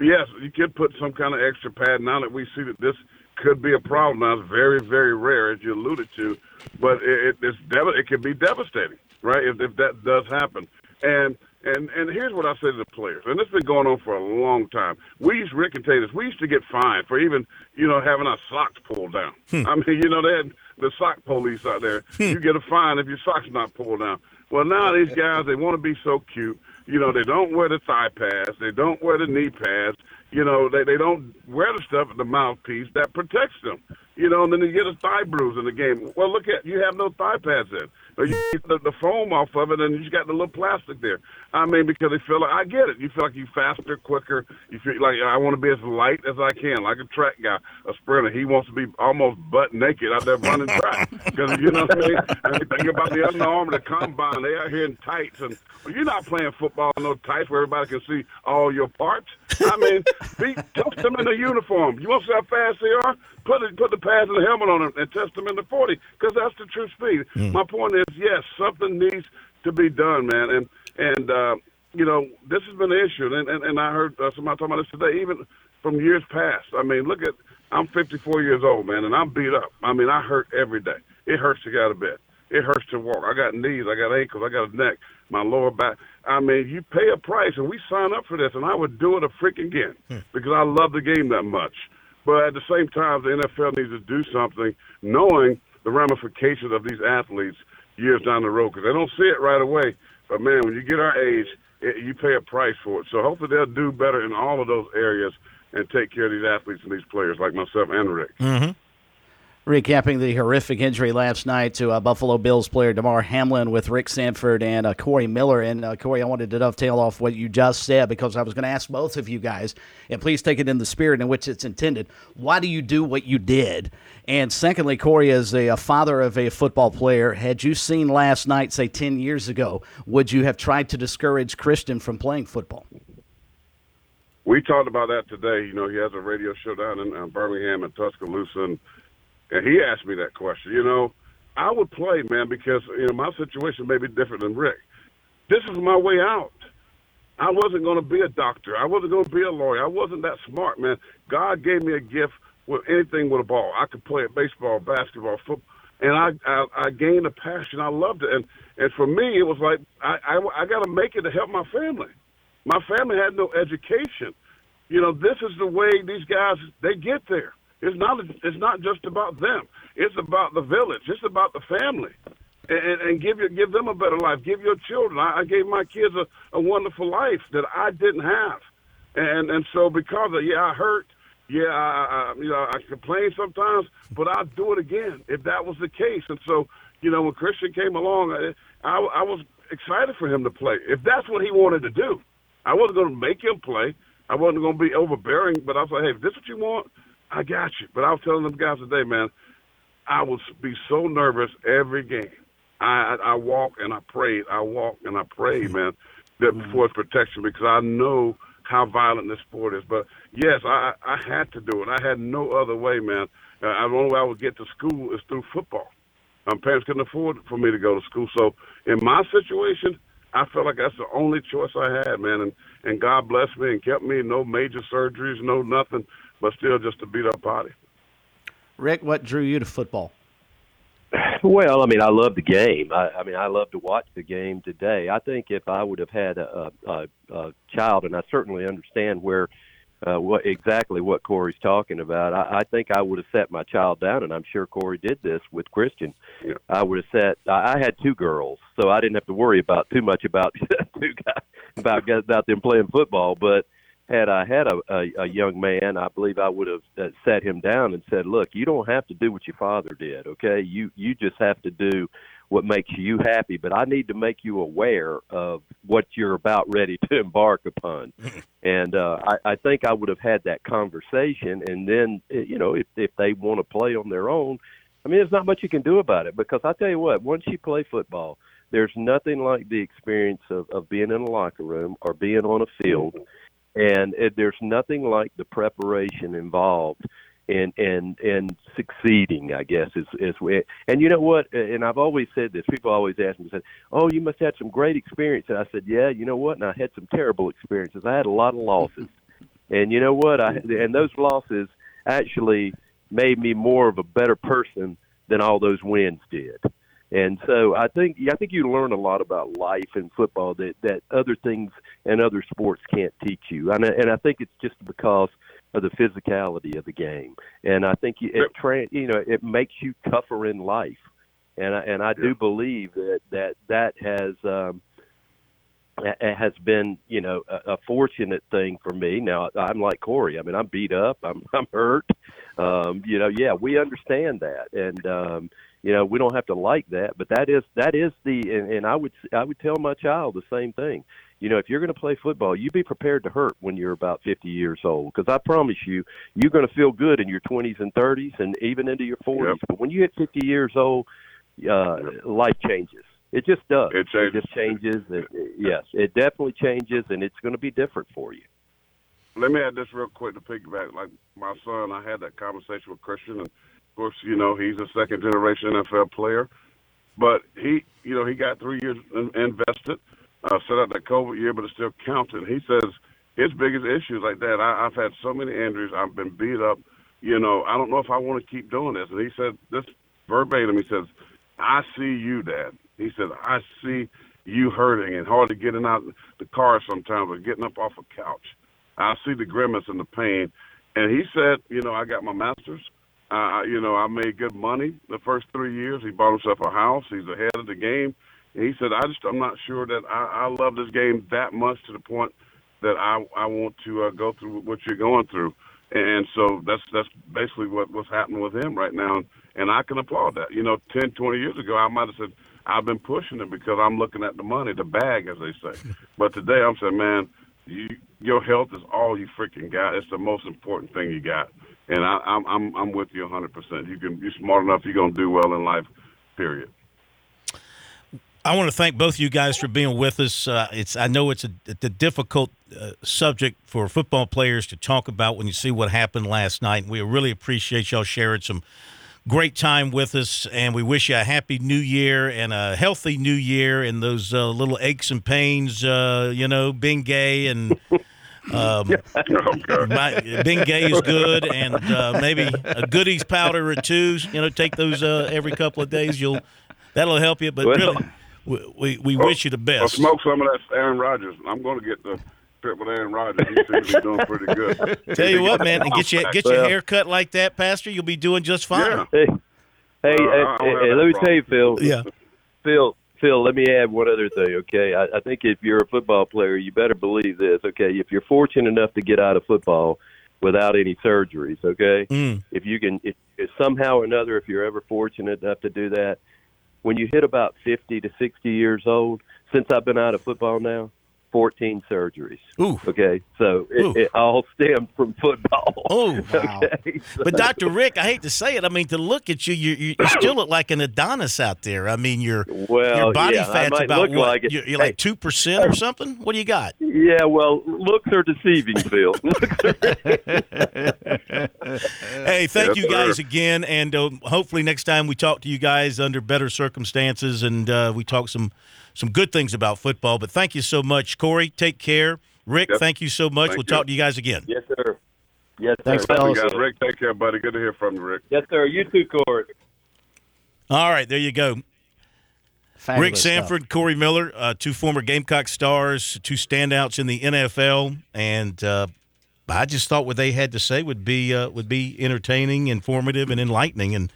yes, you could put some kind of extra pad. Now that we see that this could be a problem, now it's very very rare, as you alluded to, but it, it's dev- it can be devastating, right? If, if that does happen, and and and here's what I say to the players, and this has been going on for a long time. We used Rick and this. We used to get fined for even you know having our socks pulled down. Hmm. I mean, you know, they had the sock police out there. Hmm. You get a fine if your socks not pulled down. Well, now these guys they want to be so cute. You know, they don't wear the thigh pads, they don't wear the knee pads. You know, they they don't wear the stuff at the mouthpiece that protects them. You know, and then they get a thigh bruise in the game. Well, look at you have no thigh pads in or you get the, the foam off of it, and you just got the little plastic there. I mean, because they feel like I get it. You feel like you faster, quicker. You feel like I want to be as light as I can, like a track guy, a sprinter. He wants to be almost butt naked out there running track because you know what I mean. And you think about the Under Armour, the combine. They out here in tights, and well, you're not playing football in no tights where everybody can see all your parts. I mean, be, test them in the uniform. You want to see how fast they are? Put it, put the pads and the helmet on them and test them in the 40 because that's the true speed. Mm. My point is, yes, something needs to be done, man. And and uh, you know, this has been an issue, and and, and I heard uh, somebody talking about this today, even from years past. I mean, look at I'm 54 years old, man, and I'm beat up. I mean, I hurt every day. It hurts to get out of bed. It hurts to walk. I got knees, I got ankles, I got a neck, my lower back. I mean, you pay a price, and we sign up for this, and I would do it a freaking again hmm. because I love the game that much. But at the same time, the NFL needs to do something, knowing the ramifications of these athletes years down the road because they don't see it right away. But man, when you get our age, it, you pay a price for it. So hopefully they'll do better in all of those areas and take care of these athletes and these players like myself and Rick. Mm-hmm recapping the horrific injury last night to uh, Buffalo Bills player Damar Hamlin with Rick Sanford and uh, Corey Miller. And uh, Corey, I wanted to dovetail off what you just said because I was going to ask both of you guys, and please take it in the spirit in which it's intended. Why do you do what you did? And secondly, Corey, as a, a father of a football player, had you seen last night, say 10 years ago, would you have tried to discourage Christian from playing football? We talked about that today. You know, he has a radio show down in uh, Birmingham and Tuscaloosa. And and he asked me that question. You know, I would play, man, because you know my situation may be different than Rick. This is my way out. I wasn't going to be a doctor. I wasn't going to be a lawyer. I wasn't that smart, man. God gave me a gift with anything with a ball. I could play baseball, basketball, football, and I I, I gained a passion. I loved it, and and for me, it was like I I, I got to make it to help my family. My family had no education. You know, this is the way these guys they get there. It's not. It's not just about them. It's about the village. It's about the family. and, and give your, give them a better life. Give your children. I, I gave my kids a, a wonderful life that I didn't have, and and so because of yeah, I hurt. Yeah, I, I, you know, I complain sometimes, but I'll do it again if that was the case. And so, you know, when Christian came along, I, I, I was excited for him to play. If that's what he wanted to do, I wasn't going to make him play. I wasn't going to be overbearing, but I was like, hey, if this is what you want, I got you. But I was telling them guys today, man, I would be so nervous every game. I I, I walk and I prayed. I walk and I prayed, man, that for his protection because I know how violent this sport is. But yes, I I had to do it. I had no other way, man. Uh, the only way I would get to school is through football. My parents couldn't afford for me to go to school, so in my situation, I felt like that's the only choice I had, man. And and God blessed me and kept me. No major surgeries, no nothing, but still just a beat up body. Rick, what drew you to football? Well, I mean, I love the game. I, I mean, I love to watch the game today. I think if I would have had a, a, a child, and I certainly understand where uh, what exactly what Corey's talking about, I, I think I would have set my child down, and I'm sure Corey did this with Christian. Yeah. I would have set. I, I had two girls, so I didn't have to worry about too much about two guys about about them playing football, but had I had a, a, a young man, I believe I would have uh, sat him down and said, "Look, you don't have to do what your father did. Okay, you you just have to do what makes you happy. But I need to make you aware of what you're about ready to embark upon." and uh, I, I think I would have had that conversation, and then eh, you know, if if they want to play on their own, I mean, there's not much you can do about it because I tell you what, once you play football, there's nothing like the experience of, of being in a locker room or being on a field and it, there's nothing like the preparation involved in in in succeeding. I guess is is and you know what? And I've always said this. People always ask me, said, "Oh, you must have had some great experience." And I said, "Yeah, you know what? And I had some terrible experiences. I had a lot of losses, and you know what? I and those losses actually made me more of a better person than all those wins did." And so I think I think you learn a lot about life and football that that other things and other sports can't teach you. And I, and I think it's just because of the physicality of the game. And I think it tra- you know it makes you tougher in life. And I, and I do believe that that that has um, has been you know a, a fortunate thing for me. Now I'm like Corey. I mean I'm beat up. I'm I'm hurt. Um, you know, yeah, we understand that, and um, you know we don't have to like that but that is that is the and, and i would i would tell my child the same thing you know if you're going to play football you be prepared to hurt when you're about 50 years old because i promise you you're going to feel good in your 20s and 30s and even into your 40s Yep. but when you hit 50 years old uh life changes it just does It changes. just changes it, yes it definitely changes and it's going to be different for you Let me add this real quick to piggyback. Like my son, I had that conversation with Christian, and course, you know, he's a second generation NFL player. But he, you know, he got three years in- invested, uh, set out that COVID year, but it still counted. He says his biggest issues like that. I, I've had so many injuries. I've been beat up. You know, I don't know if I want to keep doing this. And he said this verbatim. He says, "I see you, Dad." He said, "I see you hurting and hardly getting out the car sometimes or getting up off a couch. I see the grimace and the pain." And he said, "You know, I got my master's." Uh, you know, I made good money the first three years. He bought himself a house. He's ahead of the game. And he said, I just, I'm not sure that I, I love this game that much to the point that I, I want to uh, go through what you're going through. And so that's, that's basically what, what's happening with him right now. And I can applaud that. You know, 10, 20 years ago, I might have said, I've been pushing it because I'm looking at the money, the bag, as they say. But today I'm saying, man, you, your health is all you freaking got. It's the most important thing you got. And I, I'm I'm I'm with you 100. percent You can you're smart enough. You're gonna do well in life. Period. I want to thank both of you guys for being with us. Uh, it's I know it's a, a difficult uh, subject for football players to talk about when you see what happened last night. We really appreciate y'all sharing some great time with us, and we wish you a happy New Year and a healthy New Year, and those uh, little aches and pains, uh, you know, Bengay and. Um, my, Bengay is good, and uh, maybe a Goody's powder or two. You know, take those uh, every couple of days. You'll that'll help you. But Well- really, we, we, we wish you the Well, best. smoke some of that Aaron Rodgers. I'm gonna get the trip with Aaron Rodgers. He seems to be doing pretty good. Tell you what, man, and get you get your Well- hair cut like that, Pastor. You'll be doing just fine. Yeah. hey hey, Uh, hey, hey, let me problem. tell you phil Yeah. Phil, Phil, let me add one other thing, okay? I, I think if you're a football player, you better believe this, okay? If you're fortunate enough to get out of football without any surgeries, okay? Mm. If you can, if, if somehow or another, if you're ever fortunate enough to do that, when you hit about 50 to 60 years old, since I've been out of football now, 14 surgeries. Ooh. Okay, so Ooh. it, it all stemmed from football. Oh, Wow. Okay, so- But Dr. Rick, I hate to say it. I mean, to look at you, you, you still look like an Adonis out there. I mean, your Well, your body yeah, fat's about what? like. You're, you're like two percent or something. What do you got? Yeah, well, looks are deceiving, Phil. Are- Hey, thank Yes, you guys sir. again, and uh, hopefully next time we talk to you guys under better circumstances, and uh, we talk some some good things about football. But thank you so much, Corey. Take care, Rick. Yep. Thank you so much. Thank we'll you. talk to you guys again. yes, sir. Yes, sir. Thanks, Thank you, fellas. guys. Rick, take care, buddy. Good to hear from you, Rick. Yes, sir. You too, Corey. All right, there you go. Fabulous Rick stuff. Sanford, Corey Miller, uh, two former Gamecock stars, two standouts in the NFL, and uh, I just thought what they had to say would be uh, would be entertaining, informative, and enlightening. And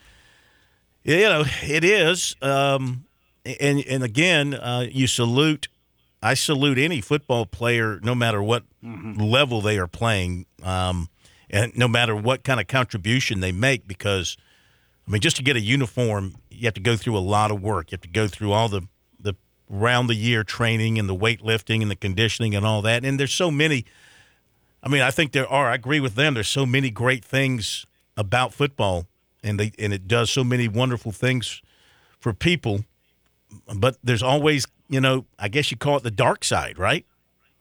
you know, it is. Um, and and again, uh, you salute. I salute any football player, no matter what level they are playing, um, and no matter what kind of contribution they make, because I mean, just to get a uniform, you have to go through a lot of work. You have to go through all the the round the year training and the weightlifting and the conditioning and all that. And there's so many. I mean, I think there are. I agree with them. There's so many great things about football, and they and it does so many wonderful things for people. But there's always, you know, I guess you call it the dark side, right?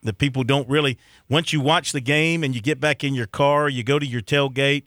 That people don't really. Once you watch the game and you get back in your car, you go to your tailgate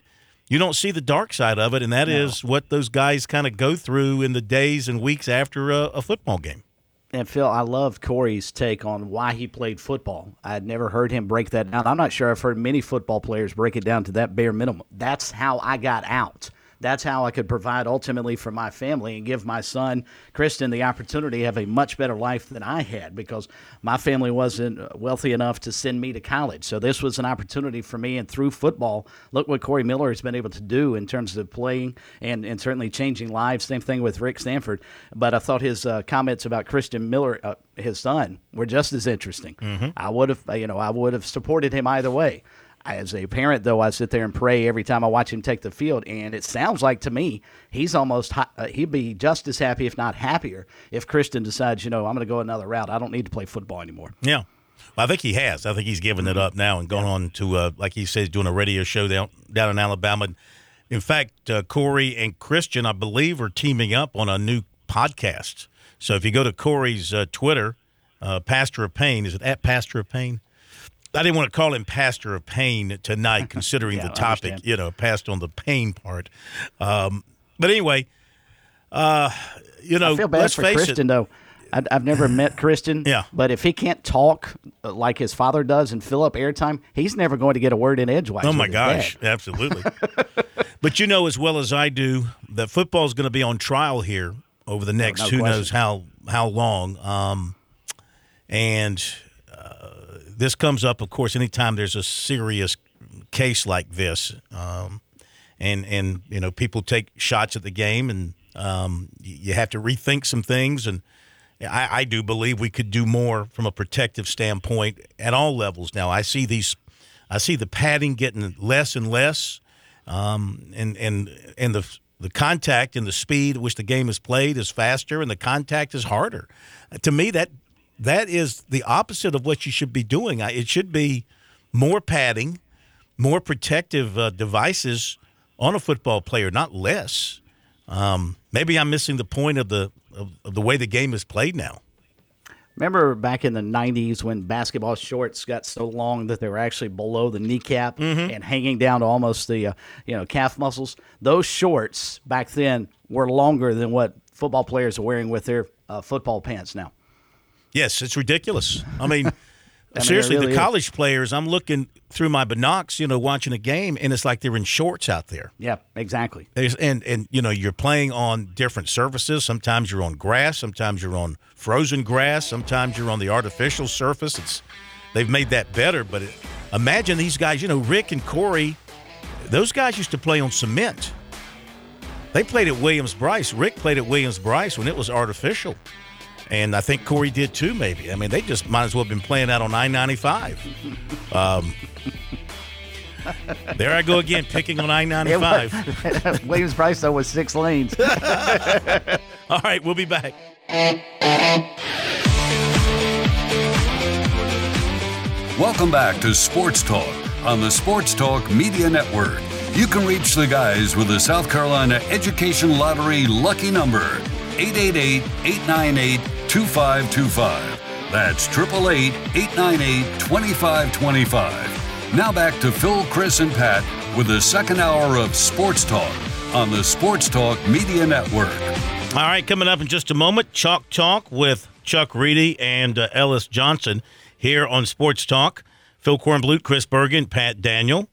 you don't see the dark side of it, and that is what those guys kind of go through in the days and weeks after a, a football game. And Phil, I loved Corey's take on why he played football. I'd never heard him break that down. I'm not sure I've heard many football players break it down to that bare minimum. That's how I got out. That's how I could provide ultimately for my family and give my son Christian the opportunity to have a much better life than I had because my family wasn't wealthy enough to send me to college. So this was an opportunity for me, and through football, look what Corey Miller has been able to do in terms of playing and, and certainly changing lives. Same thing with Rick Stanford. But I thought his uh, comments about Christian Miller, uh, his son, were just as interesting. I would have, you know, I would have supported him either way. As a parent, though, I sit there and pray every time I watch him take the field, and it sounds like to me he's almost uh, he'd be just as happy, if not happier, if Christian decides, you know, I'm going to go another route. I don't need to play football anymore. Yeah. Well, I think he has. I think he's given it up now and gone on to, uh, like he says, doing a radio show down, down in Alabama. In fact, uh, Corey and Christian, I believe, are teaming up on a new podcast. So if you go to Corey's uh, Twitter, uh, Pastor of Pain, is it at Pastor of Pain? I didn't want to call him Pastor of Pain tonight, considering Yeah, the topic, you know, passed on the pain part. Um, but anyway, uh, you know, I feel bad let's for face Christian, it. though. I, I've never met Christian. Yeah. But if he can't talk uh, like his father does and fill up airtime, he's never going to get a word in edgewise. Oh my gosh, absolutely. but you know as well as I do that football is going to be on trial here over the next no who question. knows how how long. Um, and this comes up, of course, anytime there's a serious case like this, um, and and you know people take shots at the game, and um, you have to rethink some things and. I, I do believe we could do more from a protective standpoint at all levels. Now I see these, I see the padding getting less and less, um, and and and the the contact and the speed at which the game is played is faster, and the contact is harder. To me, that that is the opposite of what you should be doing. It should be more padding, more protective uh, devices on a football player, not less. Um, maybe I'm missing the point of the of, of the way the game is played now. Remember back in the 90s when basketball shorts got so long that they were actually below the kneecap Mm-hmm. and hanging down to almost the uh, you know calf muscles? Those shorts back then were longer than what football players are wearing with their uh, football pants now. Yes, it's ridiculous. I mean, it seriously, really the is. college players. I'm looking through my binocs, you know, watching a game, and it's like they're in shorts out there. Yeah, exactly. There's, and and you know you're playing on different surfaces. Sometimes you're on grass. Sometimes you're on frozen grass. Sometimes you're on the artificial surface. It's they've made that better. But it, imagine these guys. You know, Rick and Corey. Those guys used to play on cement. They played at Williams-Brice. Rick played at Williams-Brice when it was artificial. And I think Corey did too, maybe. I mean, they just might as well have been playing out on I 95. Um, there I go again, picking on I 95. Williams Price though, was six lanes. All right, we'll be back. Welcome back to Sports Talk on the Sports Talk Media Network. You can reach the guys with the South Carolina Education Lottery lucky number 888 898 2525. That's 888 898 2525. Now back to Phil, Chris, and Pat with the second hour of Sports Talk on the Sports Talk Media Network. All right, coming up in just a moment, Chalk Talk with Chuck Reedy and uh, Ellis Johnson here on Sports Talk. Phil Kornblut, Chris Bergen, Pat Daniel.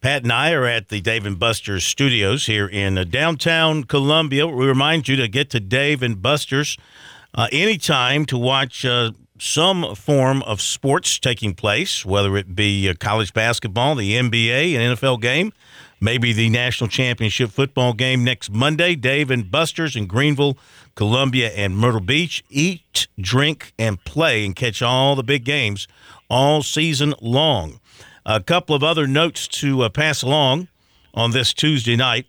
Pat and I are at the Dave and Buster's studios here in uh, downtown Columbia. We remind you to get to Dave and Buster's uh, anytime to watch uh, some form of sports taking place, whether it be uh, college basketball, the NBA, an NFL game, maybe the national championship football game next Monday. Dave and Buster's in Greenville, Columbia, and Myrtle Beach. Eat, drink, and play and catch all the big games all season long. A couple of other notes to uh, pass along on this Tuesday night.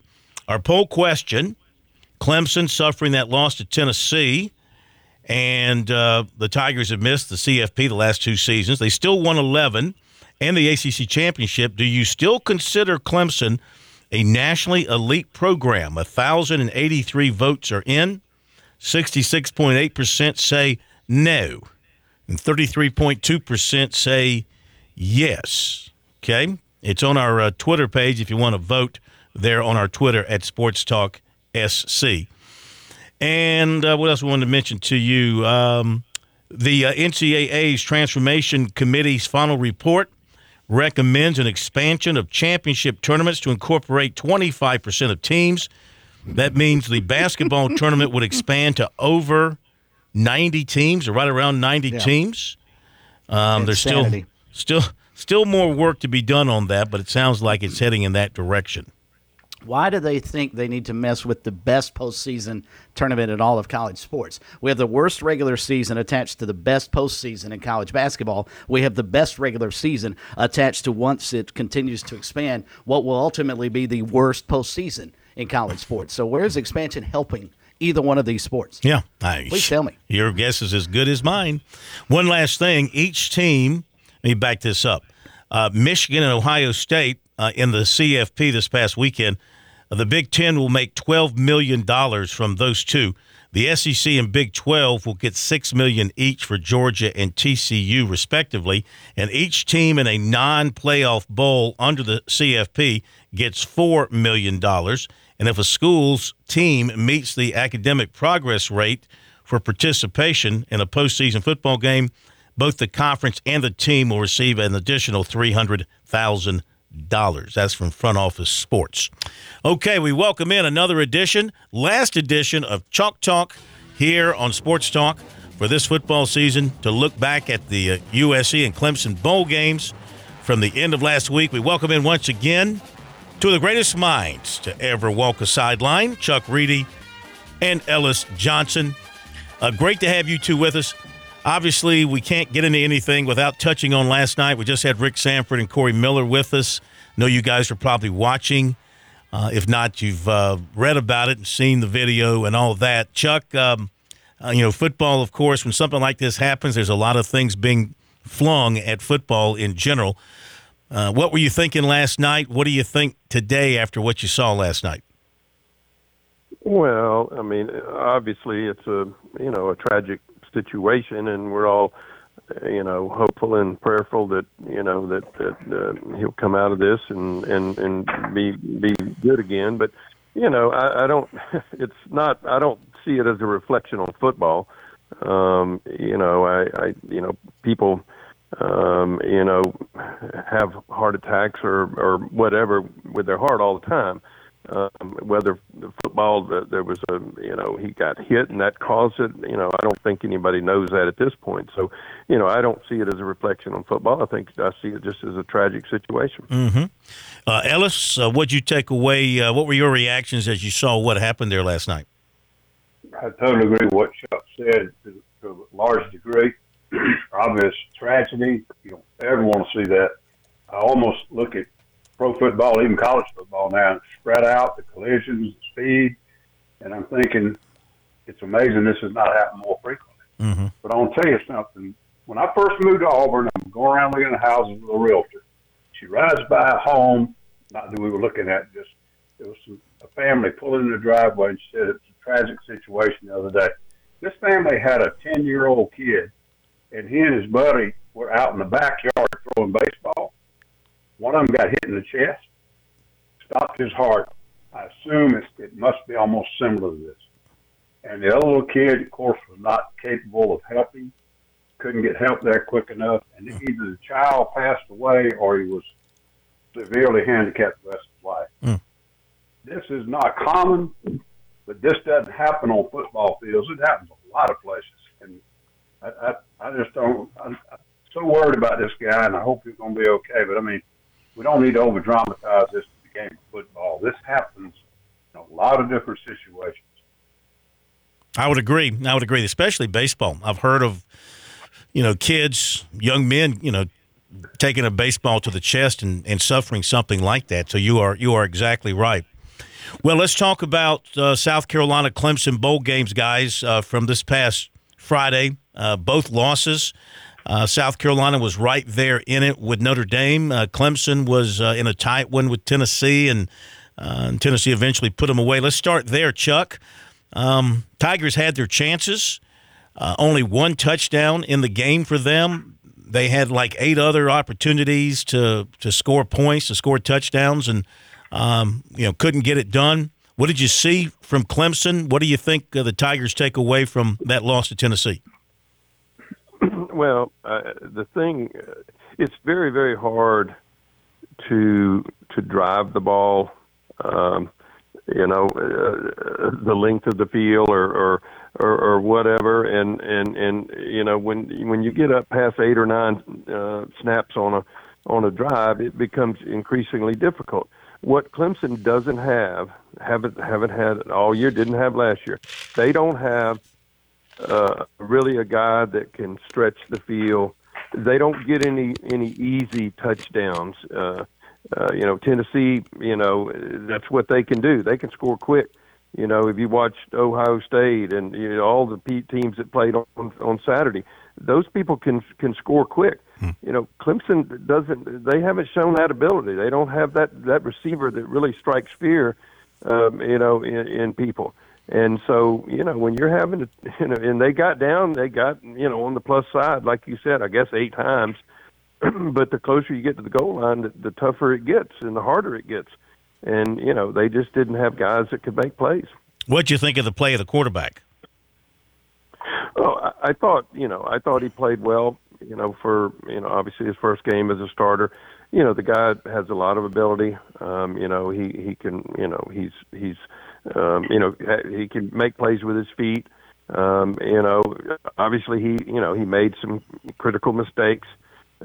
Our poll question Clemson suffering that loss to Tennessee, and uh, the Tigers have missed the CFP the last two seasons. They still won 11 and the ACC championship. Do you still consider Clemson a nationally elite program? 1,083 votes are in. 66.8% say no, and 33.2% say yes. Okay? It's on our uh, Twitter page if you want to vote there on our Twitter at Sports Talk SC. And uh, what else we wanted to mention to you? Um, the uh, NCAA's Transformation Committee's final report recommends an expansion of championship tournaments to incorporate 25% of teams. That means the basketball tournament would expand to over 90 teams, or right around 90 Yeah. teams. Um, there's still still still more work to be done on that, but it sounds like it's heading in that direction. Why do they think they need to mess with the best postseason tournament in all of college sports? We have the worst regular season attached to the best postseason in college basketball. We have the best regular season attached to once it continues to expand, what will ultimately be the worst postseason in college sports. So, where's expansion helping either one of these sports? Yeah. I, Please tell me. Your guess is as good as mine. One last thing each team, let me back this up. Uh, Michigan and Ohio State uh, in the CFP this past weekend, the Big Ten will make $12 million from those two. The SEC and Big 12 will get 6 million each for Georgia and TCU, respectively. And each team in a non playoff bowl under the CFP gets $4 million. And if a school's team meets the academic progress rate for participation in a postseason football game, both the conference and the team will receive an additional $300,000. That's from Front Office Sports. Okay, we welcome in another edition, last edition of Chalk Talk here on Sports Talk for this football season to look back at the uh, USC and Clemson bowl games from the end of last week. We welcome in once again two of the greatest minds to ever walk a sideline, Chuck Reedy and Ellis Johnson. Uh, great to have you two with us. Obviously, we can't get into anything without touching on last night. We just had Rick Sanford and Corey Miller with us. I know you guys are probably watching. Uh, if not, you've uh, read about it and seen the video and all that. Chuck, um, uh, you know, football, of course, when something like this happens, there's a lot of things being flung at football in general. Uh, what were you thinking last night? What do you think today after what you saw last night? Well, I mean, obviously it's a you know a tragic situation, and we're all you know hopeful and prayerful that you know that that uh, he'll come out of this and and and be be good again. But you know, I, I don't. It's not. I don't see it as a reflection on football. Um, you know, I, I you know people um, you know, have heart attacks or or whatever with their heart all the time. Um, whether the football there was a you know he got hit and that caused it. You know I don't think anybody knows that at this point. So you know I don't see it as a reflection on football. I think I see it just as a tragic situation. Mm-hmm. Uh, Ellis, uh, what'd you take away? Uh, what were your reactions as you saw what happened there last night? I totally agree with what Chuck said to, to a large degree. Obvious tragedy. You don't ever want to see that. I almost look at pro football, even college football now, spread out, the collisions, the speed, and I'm thinking it's amazing this has not happened more frequently. Mm-hmm. But I'll tell you something. When I first moved to Auburn, I'm going around looking at houses with a realtor. She rides by a home, not that we were looking at, just there was some, a family pulling in the driveway, and she said it's a tragic situation the other day. This family had a 10 year old kid, and he and his buddy were out in the backyard throwing baseball one of them got hit in the chest, stopped his heart. I assume it's, it must be almost similar to this. And the other little kid, of course, was not capable of helping, couldn't get help there quick enough, and either the child passed away or he was severely handicapped the rest of his life. Mm. This is not common, but this doesn't happen on football fields. It happens a lot of places, and I, I, I just don't. I'm, I'm so worried about this guy, and I hope he's going to be okay. But I mean, we don't need to over dramatize this game of football. This happens in a lot of different situations. I would agree. I would agree, especially baseball. I've heard of, you know, kids, young men, you know, taking a baseball to the chest and, and suffering something like that. So you are you are exactly right. Well, let's talk about uh, South Carolina Clemson bowl games, guys, uh, from this past Friday. Uh, both losses. Uh, South Carolina was right there in it with Notre Dame. Uh, Clemson was uh, in a tight one with Tennessee, and, uh, and, Tennessee eventually put them away. Let's start there, Chuck. Um, Tigers had their chances. Uh, only one touchdown in the game for them. They had like eight other opportunities to to score points, to score touchdowns, and um, you know couldn't get it done. What did you see from Clemson? What do you think the Tigers take away from that loss to Tennessee? Well, uh, the thing, uh, it's very, very hard to to drive the ball. Um, you know, uh, the length of the field or, or or or whatever, and and and you know when when you get up past eight or nine uh, snaps on a on a drive, it becomes increasingly difficult. What Clemson doesn't have, haven't haven't had all year, didn't have last year. They don't have uh, really a guy that can stretch the field. They don't get any any easy touchdowns. Uh, uh, you know, Tennessee. You know, that's what they can do. They can score quick. You know, if you watched Ohio State and you know, all the teams that played on on Saturday, those people can can score quick. Hmm. You know, Clemson doesn't. They haven't shown that ability. They don't have that that receiver that really strikes fear. Um, you know, in, in people. And so, you know, when you're having to, you know, and they got down, they got, you know, on the plus side, like you said, I guess eight times. but the closer you get to the goal line, the, the tougher it gets and the harder it gets. And, you know, they just didn't have guys that could make plays. What'd you think of the play of the quarterback? Oh, I, I thought, you know, I thought he played well, you know, for, you know, obviously his first game as a starter you know the guy has a lot of ability um you know he he can you know he's he's um, you know, he can make plays with his feet. Um, you know, obviously he, you know, he made some critical mistakes.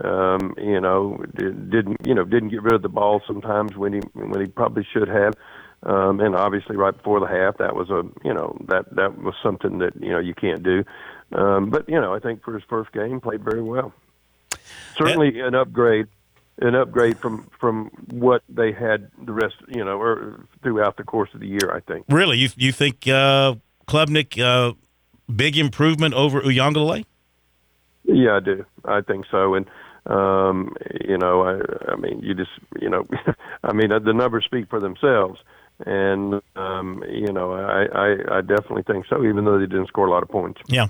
Um, you know, didn't you know didn't get rid of the ball sometimes when he when he probably should have. Um, and obviously, right before the half, that was a you know that that was something that you know you can't do. Um, but you know, I think for his first game, played very well. Certainly an upgrade an upgrade from from what they had the rest, you know, or throughout the course of the year. I think. Really, you you think uh, Klubnik uh, big improvement over Uiagalelei? Yeah, I do. I think so, and um, you know, I, I mean, you just, you know, I mean, the numbers speak for themselves, and um, you know, I, I, I definitely think so, even though they didn't score a lot of points. Yeah,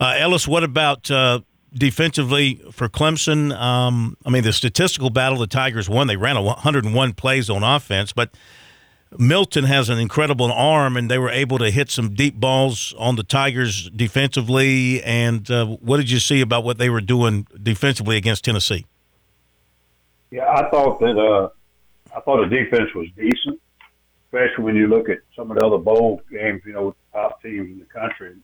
uh, Ellis, what about uh, defensively for Clemson. Um, I mean, the statistical battle the Tigers won. They ran 101 plays on offense, but Milton has an incredible arm, and they were able to hit some deep balls on the Tigers defensively. And uh, what did you see about what they were doing defensively against Tennessee? Yeah, I thought that uh, I thought the defense was decent. especially when you look at some of the other bowl games, you know, top teams in the country.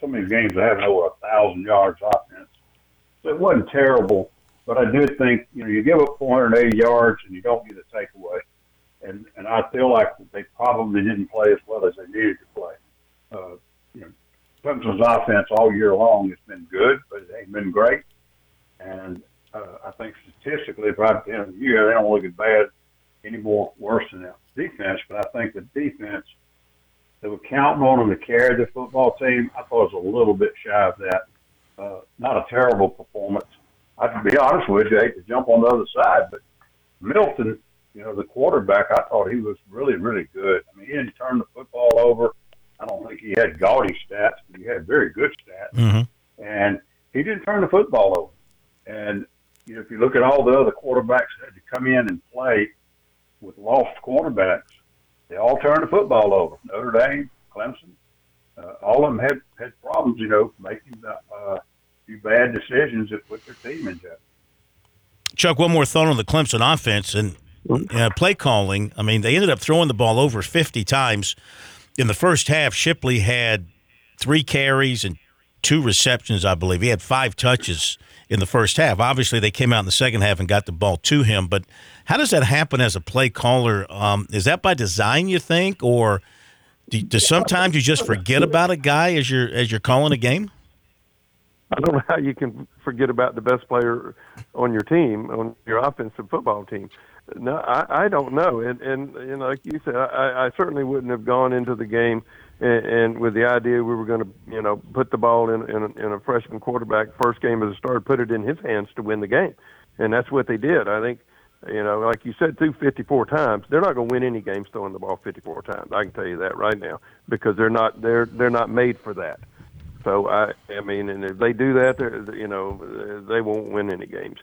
Some of these games are having over a thousand yards offense. So it wasn't terrible, but I did think, you know, you give up 480 yards and you don't get a takeaway. And, and I feel like they probably didn't play as well as they needed to play. Uh, you know, Clemson's offense all year long has been good, but it ain't been great. And uh, I think statistically, by the end of the year, they don't look as bad any more worse than that defense. But I think the defense, they were counting on them to carry the football team. I thought it was a little bit shy of that. Uh, not a terrible performance. I to be honest with you, I hate to jump on the other side, but Milton, you know, the quarterback, I thought he was really, really good. I mean, he didn't turn the football over. I don't think he had gaudy stats, but he had very good stats. Mm-hmm. And he didn't turn the football over. And you know, if you look at all the other quarterbacks that had to come in and play with lost quarterbacks, they all turned the football over. Notre Dame, Clemson, uh, all of them had had problems, you know, making the, uh, few bad decisions that put their team in jeopardy. Chuck, one more thought on the Clemson offense and uh, play calling. I mean, they ended up throwing the ball over 50 times in the first half. Shipley had three carries and two receptions, I believe. He had five touches in the first half. Obviously, they came out in the second half and got the ball to him. But how does that happen as a play caller? Um, is that by design, you think, or do, do sometimes you just forget about a guy as you're as you're calling a game? I don't know how you can forget about the best player on your team, on your offensive football team. No, I, I don't know, and and you know, like you said, I, I certainly wouldn't have gone into the game and, and with the idea we were going to, you know, put the ball in in a, in a freshman quarterback first game as a start, put it in his hands to win the game, and that's what they did. I think, you know, like you said, through 54 times, they're not going to win any games throwing the ball 54 times. I can tell you that right now because they're not they're they're not made for that. So I, I mean, and if they do that, you know, they won't win any games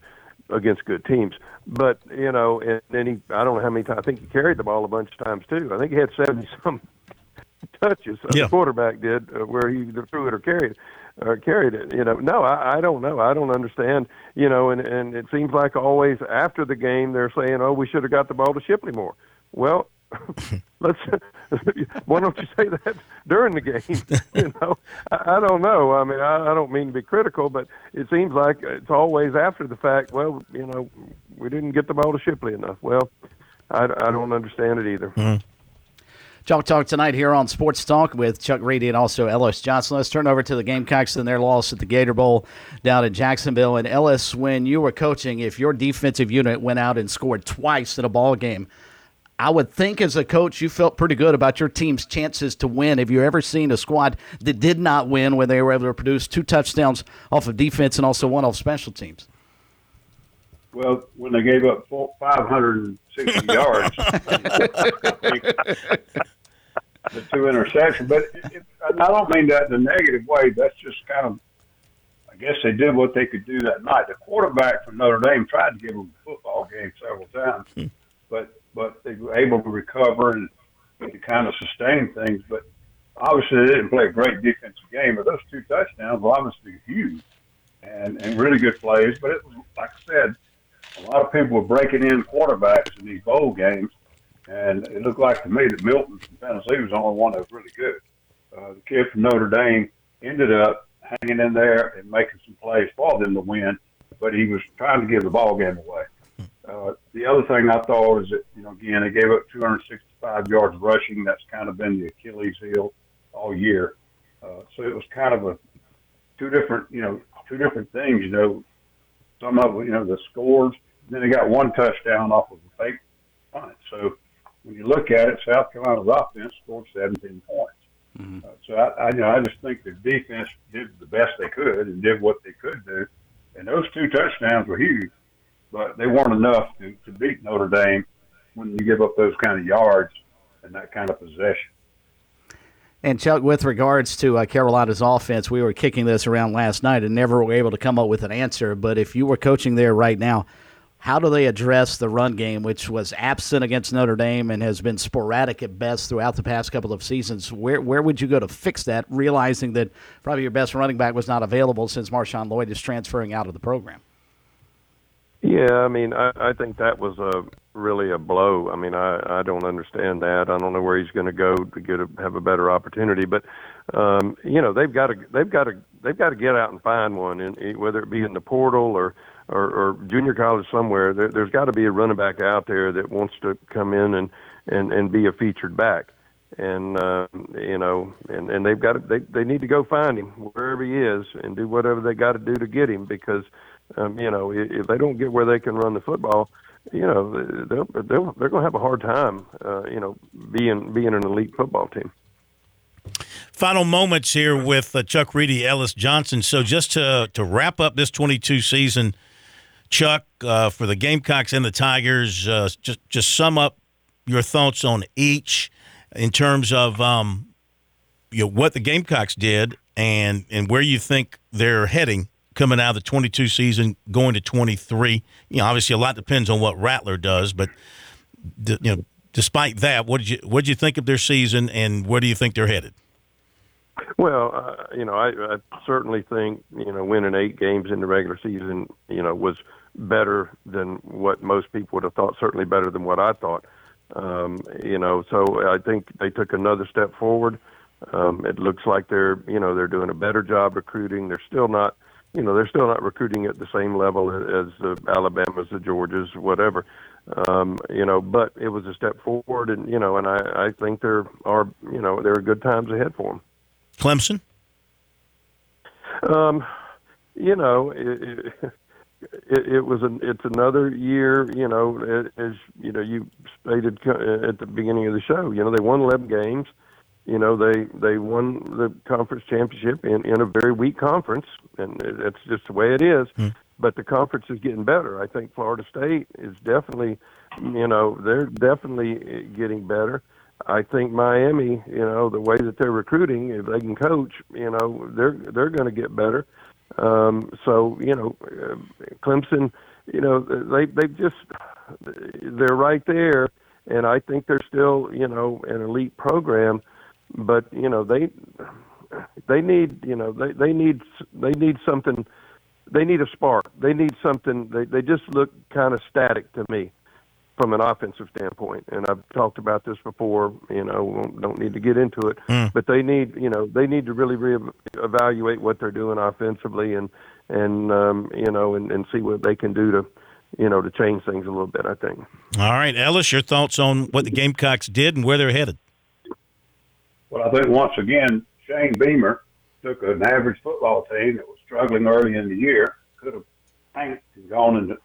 against good teams. But you know, and then he, I don't know how many times. I think he carried the ball a bunch of times too. I think he had seventy some touches. Yeah. The quarterback did, uh, where he either threw it or carried it. Or carried it, you know. No, I, I don't know. I don't understand, you know. And and it seems like always after the game they're saying, "Oh, we should have got the ball to Shipley more." Well, let's. why don't you say that during the game? you know, I, I don't know. I mean, I, I don't mean to be critical, but it seems like it's always after the fact. Well, you know, we didn't get the ball to Shipley enough. Well, I, I don't understand it either. Mm-hmm. Chalk Talk tonight here on Sports Talk with Chuck Reedy and also Ellis Johnson. Let's turn over to the Gamecocks and their loss at the Gator Bowl down in Jacksonville. And Ellis, when you were coaching, if your defensive unit went out and scored twice in a ball game, I would think as a coach you felt pretty good about your team's chances to win. Have you ever seen a squad that did not win when they were able to produce two touchdowns off of defense and also one off special teams? Well, when they gave up 560 yards, the two interceptions. But it, I don't mean that in a negative way. That's just kind of, I guess they did what they could do that night. The quarterback from Notre Dame tried to give them a football game several times, hmm. but but they were able to recover and to kind of sustain things. But obviously, they didn't play a great defensive game. But those two touchdowns were obviously huge and and really good plays. But it was like I said, a lot of people were breaking in quarterbacks in these bowl games, and it looked like to me that Milton from Tennessee was the only one that was really good. Uh, the kid from Notre Dame ended up hanging in there and making some plays for them to win, but he was trying to give the ball game away. Uh, the other thing I thought is that, you know, again, they gave up 265 yards rushing. That's kind of been the Achilles heel all year. Uh, so it was kind of a two different, you know, two different things. You know, some of you know the scores. Then they got one touchdown off of a fake punt. So when you look at it, South Carolina's offense scored 17 points. Uh, so I, I, you know, I just think the defense did the best they could and did what they could do, and those two touchdowns were huge, but they weren't enough to, to beat Notre Dame when you give up those kind of yards and that kind of possession. And Chuck, with regards to uh, Carolina's offense, we were kicking this around last night and never were able to come up with an answer. But if you were coaching there right now, how do they address the run game, which was absent against Notre Dame and has been sporadic at best throughout the past couple of seasons? Where where would you go to fix that, realizing that probably your best running back was not available since Marshawn Lloyd is transferring out of the program? Yeah, I mean, I, I think that was a really a blow. I mean, I I don't understand that. I don't know where he's going to go to get a, have a better opportunity, but um, you know, they've got to they've got to they've got to get out and find one, and whether it be in the portal or or, or junior college somewhere, there, there's got to be a running back out there that wants to come in and and and be a featured back and uh, you know, and and they've got to, they they need to go find him wherever he is and do whatever they got to do to get him because um, you know if they don't get where they can run the football, you know they'll, they'll they're going to have a hard time, uh, you know, being being an elite football team. Final moments here with uh, Chuck Reedy, Ellis Johnson. So just to to wrap up this 22 season, Chuck, uh, for the Gamecocks and the Tigers, uh, just just sum up your thoughts on each in terms of um, you know what the Gamecocks did and and where you think they're heading coming out of the 22 season going to 23. You know, obviously a lot depends on what Rattler does, but you know, despite that, what did you what did you think of their season and where do you think they're headed? Well, uh, you know, I, I certainly think you know winning eight games in the regular season, you know, was better than what most people would have thought. Certainly better than what I thought. Um, you know, so I think they took another step forward. Um, it looks like they're, you know, they're doing a better job recruiting. They're still not, you know, they're still not recruiting at the same level as the Alabamas, the Georgias, whatever. Um, you know, but it was a step forward, and you know, and I, I think there are, you know, there are good times ahead for them. Clemson. Um, you know, it, it, it, it was an it's another year. You know, as you know, you stated at the beginning of the show. You know, they won 11 games. You know, they they won the conference championship in in a very weak conference, and it's just the way it is. Mm. But the conference is getting better. I think Florida State is definitely, you know, they're definitely getting better. I think Miami, you know, the way that they're recruiting, if they can coach, you know, they're they're going to get better. Um, so you know, uh, Clemson, you know, they they just they're right there, and I think they're still you know an elite program, but you know they they need you know they they need they need something they need a spark they need something they they just look kind of static to me from an offensive standpoint. And I've talked about this before. You know, don't need to get into it, mm. but they need you know they need to really re-evaluate what they're doing offensively and and um, you know and, and see what they can do to you know to change things a little bit. I think. All right, Ellis, your thoughts on what the Gamecocks did and where they're headed? Well, I think once again Shane Beamer took an average football team that was struggling early in the year, could have tanked and gone into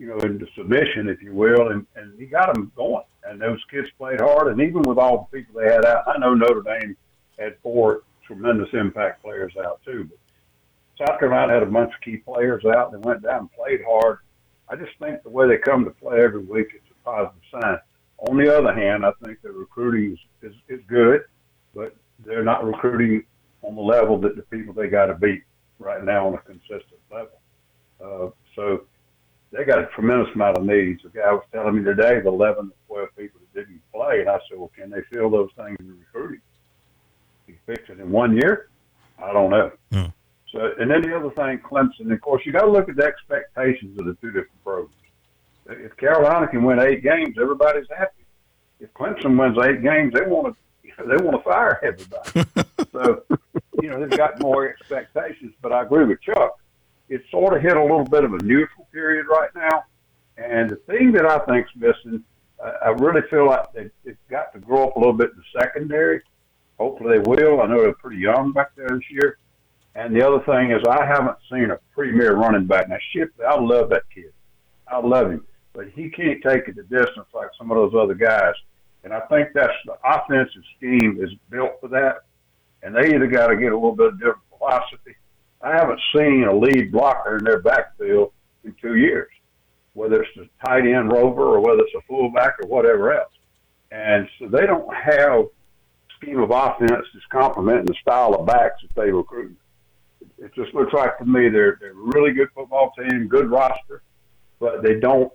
you know, into submission, if you will, and, and he got them going. And those kids played hard, and even with all the people they had out, I know Notre Dame had four tremendous impact players out too. But South Carolina had a bunch of key players out. They went down and played hard. I just think the way they come to play every week is a positive sign. On the other hand, I think the recruiting is, is, is good, but they're not recruiting on the level that the people they got to beat right now on a consistent level. Uh, so they got a tremendous amount of needs. The guy was telling me today the 11 to 12 people that didn't play, and I said, well, can they fill those things in recruiting? He fix it in one year? I don't know. Mm. So, and then the other thing, Clemson. Of course, you got to look at the expectations of the two different programs. If Carolina can win eight games, everybody's happy. If Clemson wins eight games, they want to they want to fire everybody. so, you know, they've got more expectations. But I agree with Chuck it's sort of hit a little bit of a neutral period right now. And the thing that I think's missing, uh, I really feel like they, they've got to grow up a little bit in the secondary. Hopefully they will. I know they're pretty young back there this year. And the other thing is, I haven't seen a premier running back. Now, Shipley, I love that kid. I love him. But he can't take it the distance like some of those other guys. And I think that's the offensive scheme is built for that. And they either got to get a little bit of different philosophy I haven't seen a lead blocker in their backfield in two years, whether it's a tight end rover or whether it's a fullback or whatever else. And so they don't have scheme of offense that's complementing the style of backs that they recruit. It just looks like to me they're they're a really good football team, good roster, but they don't.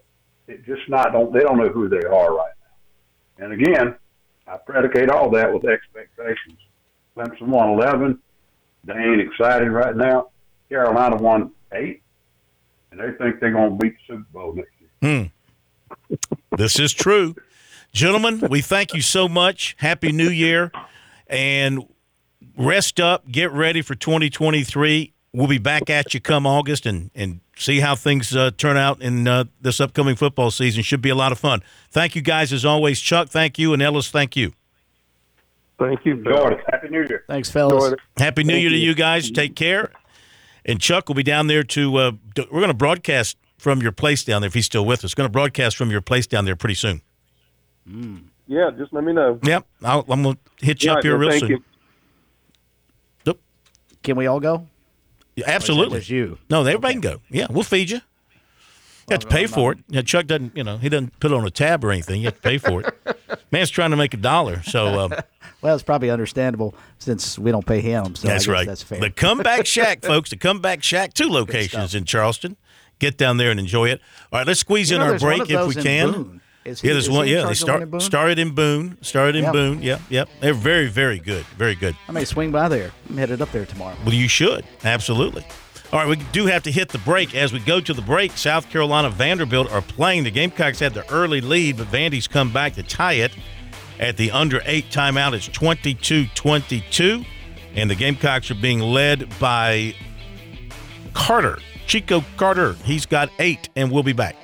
It just not don't they don't know who they are right. And again, I predicate all that with expectations. Clemson won 11. They ain't excited right now. Carolina won eight, and they think they're going to beat the Super Bowl next year. Hmm. this is true. Gentlemen, we thank you so much. Happy New Year. And rest up, get ready for 2023. We'll be back at you come August and, and see how things uh, turn out in uh, this upcoming football season. Should be a lot of fun. Thank you guys as always. Chuck, thank you. And Ellis, thank you. Thank you, Jordan. Happy New Year. Thanks, fellas. Happy New Thank Year to you. you guys. Take care. And Chuck will be down there to. Uh, d- we're going to broadcast from your place down there if he's still with us. Going to broadcast from your place down there pretty soon. Yeah, just let me know. Yep, I'll, I'm going to hit you All up here well, real thank soon. you. Can we all go? Yeah, absolutely. Just you. No, everybody can go. Yeah, we'll feed you. You have to pay for it. Yeah, Chuck doesn't, you know, he doesn't put it on a tab or anything. You have to pay for it. Man's trying to make a dollar, so um, Well, it's probably understandable since we don't pay him. So that's right. That's fair. The Comeback Shack, folks. The Comeback Shack, two locations in Charleston. Get down there and enjoy it. All right, let's squeeze You in know, our break if we can. Boone. Is he- yeah, there's is one. Yeah, they charge of one in start, Boone? started in Boone. Started in Yeah. Boone. Yep, yep. They're very, very good. Very good. I may swing by there. I'm headed up there tomorrow. Well, you should. Absolutely. All right, we do have to hit the break. As we go to the break, South Carolina Vanderbilt are playing. The Gamecocks had the early lead, but Vandy's come back to tie it at the under eight timeout. It's 22 22, and the Gamecocks are being led by Carter, Chico Carter. He's got eight, and we'll be back.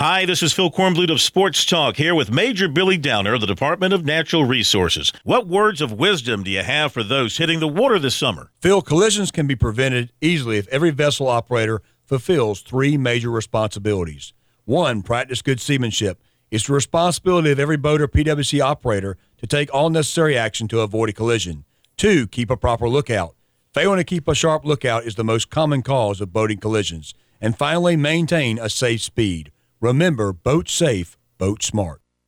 Hi, this is Phil Kornblut of Sports Talk here with Major Billy Downer of the Department of Natural Resources. What words of wisdom do you have for those hitting the water this summer? Phil, collisions can be prevented easily if every vessel operator fulfills three major responsibilities. One, practice good seamanship. It's the responsibility of every boat or PWC operator to take all necessary action to avoid a collision. Two, keep a proper lookout. Failing to keep a sharp lookout is the most common cause of boating collisions. And finally, maintain a safe speed. Remember, boat safe, boat smart.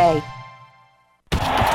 away.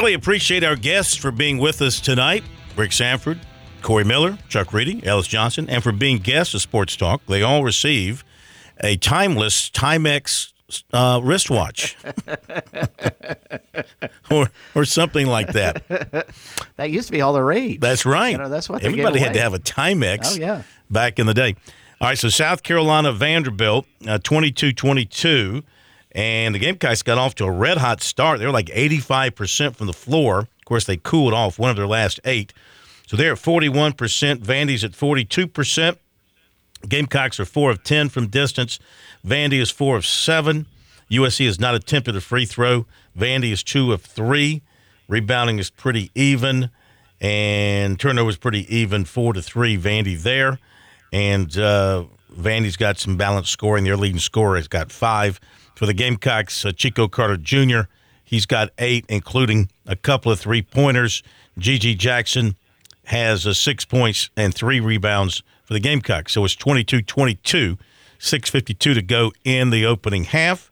Really appreciate our guests for being with us tonight. Rick Sanford, Corey Miller, Chuck Reedy, Ellis Johnson, and for being guests of Sports Talk. They all receive a timeless Timex uh, wristwatch or or something like that. That used to be all the rage. That's right. You know, that's what everybody had to have a Timex. Oh, yeah. back in the day. All right, so South Carolina Vanderbilt, uh, 22-22, and the Gamecocks got off to a red hot start. They were like 85% from the floor. Of course, they cooled off one of their last eight. So they're at 41%. Vandy's at 42%. Gamecocks are 4 of 10 from distance. Vandy is 4 of 7. USC has not attempted a free throw. Vandy is 2 of 3. Rebounding is pretty even. And turnover is pretty even 4 to 3. Vandy there. And uh, Vandy's got some balanced scoring. Their leading scorer has got 5. For the Gamecocks, uh, Chico Carter Jr., he's got 8, including a couple of three pointers. GG Jackson has uh, six points and three rebounds for the Gamecocks. So it's 22 22, 6.52 to go in the opening half.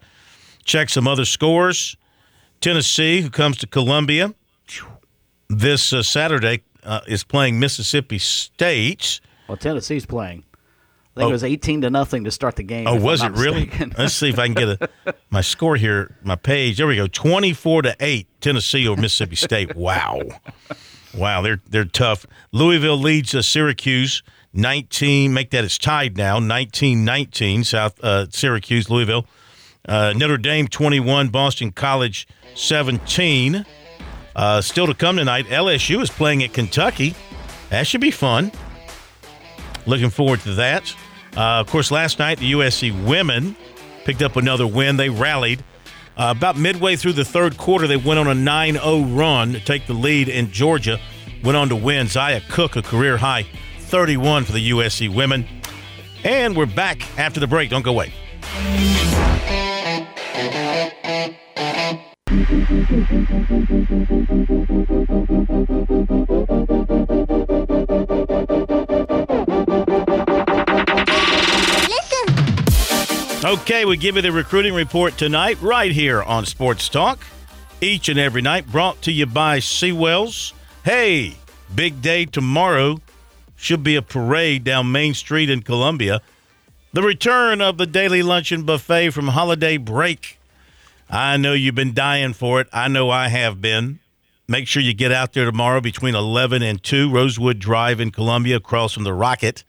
Check some other scores. Tennessee, who comes to Columbia this uh, Saturday, uh, is playing Mississippi State. Well, Tennessee's playing. Think Oh. it was 18 to nothing to start the game. Oh, was it really? Let's see if I can get a, my score here. My page. There we go. Twenty-four to eight. Tennessee over Mississippi State. Wow, wow. They're they're tough. Louisville leads uh, Syracuse. 19. Make that it's tied now. 19-19. South uh, Syracuse, Louisville. Uh, Notre Dame 21. Boston College 17. Uh, still to come tonight. LSU is playing at Kentucky. That should be fun. Looking forward to that. Uh, of course, last night the USC women picked up another win. They rallied. Uh, about midway through the third quarter, they went on a 9 0 run to take the lead in Georgia. Went on to win. Zia Cooke, a career high 31 for the USC women. And we're back after the break. Don't go away. Okay, we give you the recruiting report tonight, right here on Sports Talk, each and every night, brought to you by Seawells. Hey, big day tomorrow. Should be a parade down Main Street in Columbia. The return of the daily luncheon buffet from holiday break. I know you've been dying for it. I know I have been. Make sure you get out there tomorrow between 11 and 2, Rosewood Drive in Columbia, across from the Rocket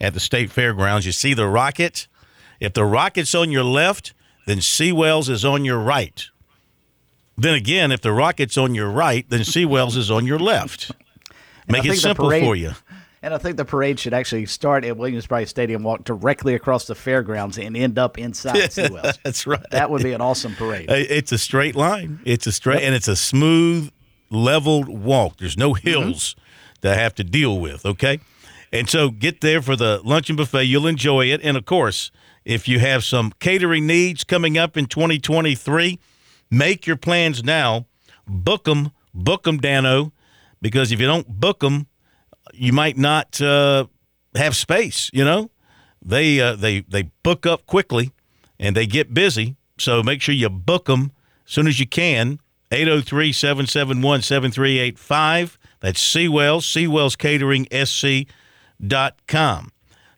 at the State Fairgrounds. You see the Rocket? If the Rocket's on your left, then Seawells is on your right. Then again, if the Rocket's on your right, then Seawells is on your left. Make it simple parade- for you. And I think the parade should actually start at Williams-Brice Stadium, walk directly across the fairgrounds, and end up inside Seawells. That's right. That would be an awesome parade. It's a straight line. It's a straight, and it's a smooth, leveled walk. There's no Mm-hmm. hills to have to deal with. Okay, and so get there for the luncheon buffet. You'll enjoy it, and of course, if you have some catering needs coming up in 2023, make your plans now. Book them, book them, Dano, because if you don't book them, you might not uh, have space. You know, they uh, they they book up quickly and they get busy. So make sure you book them as soon as you can. 803 771 7385. That's Seawells, Seawells Catering.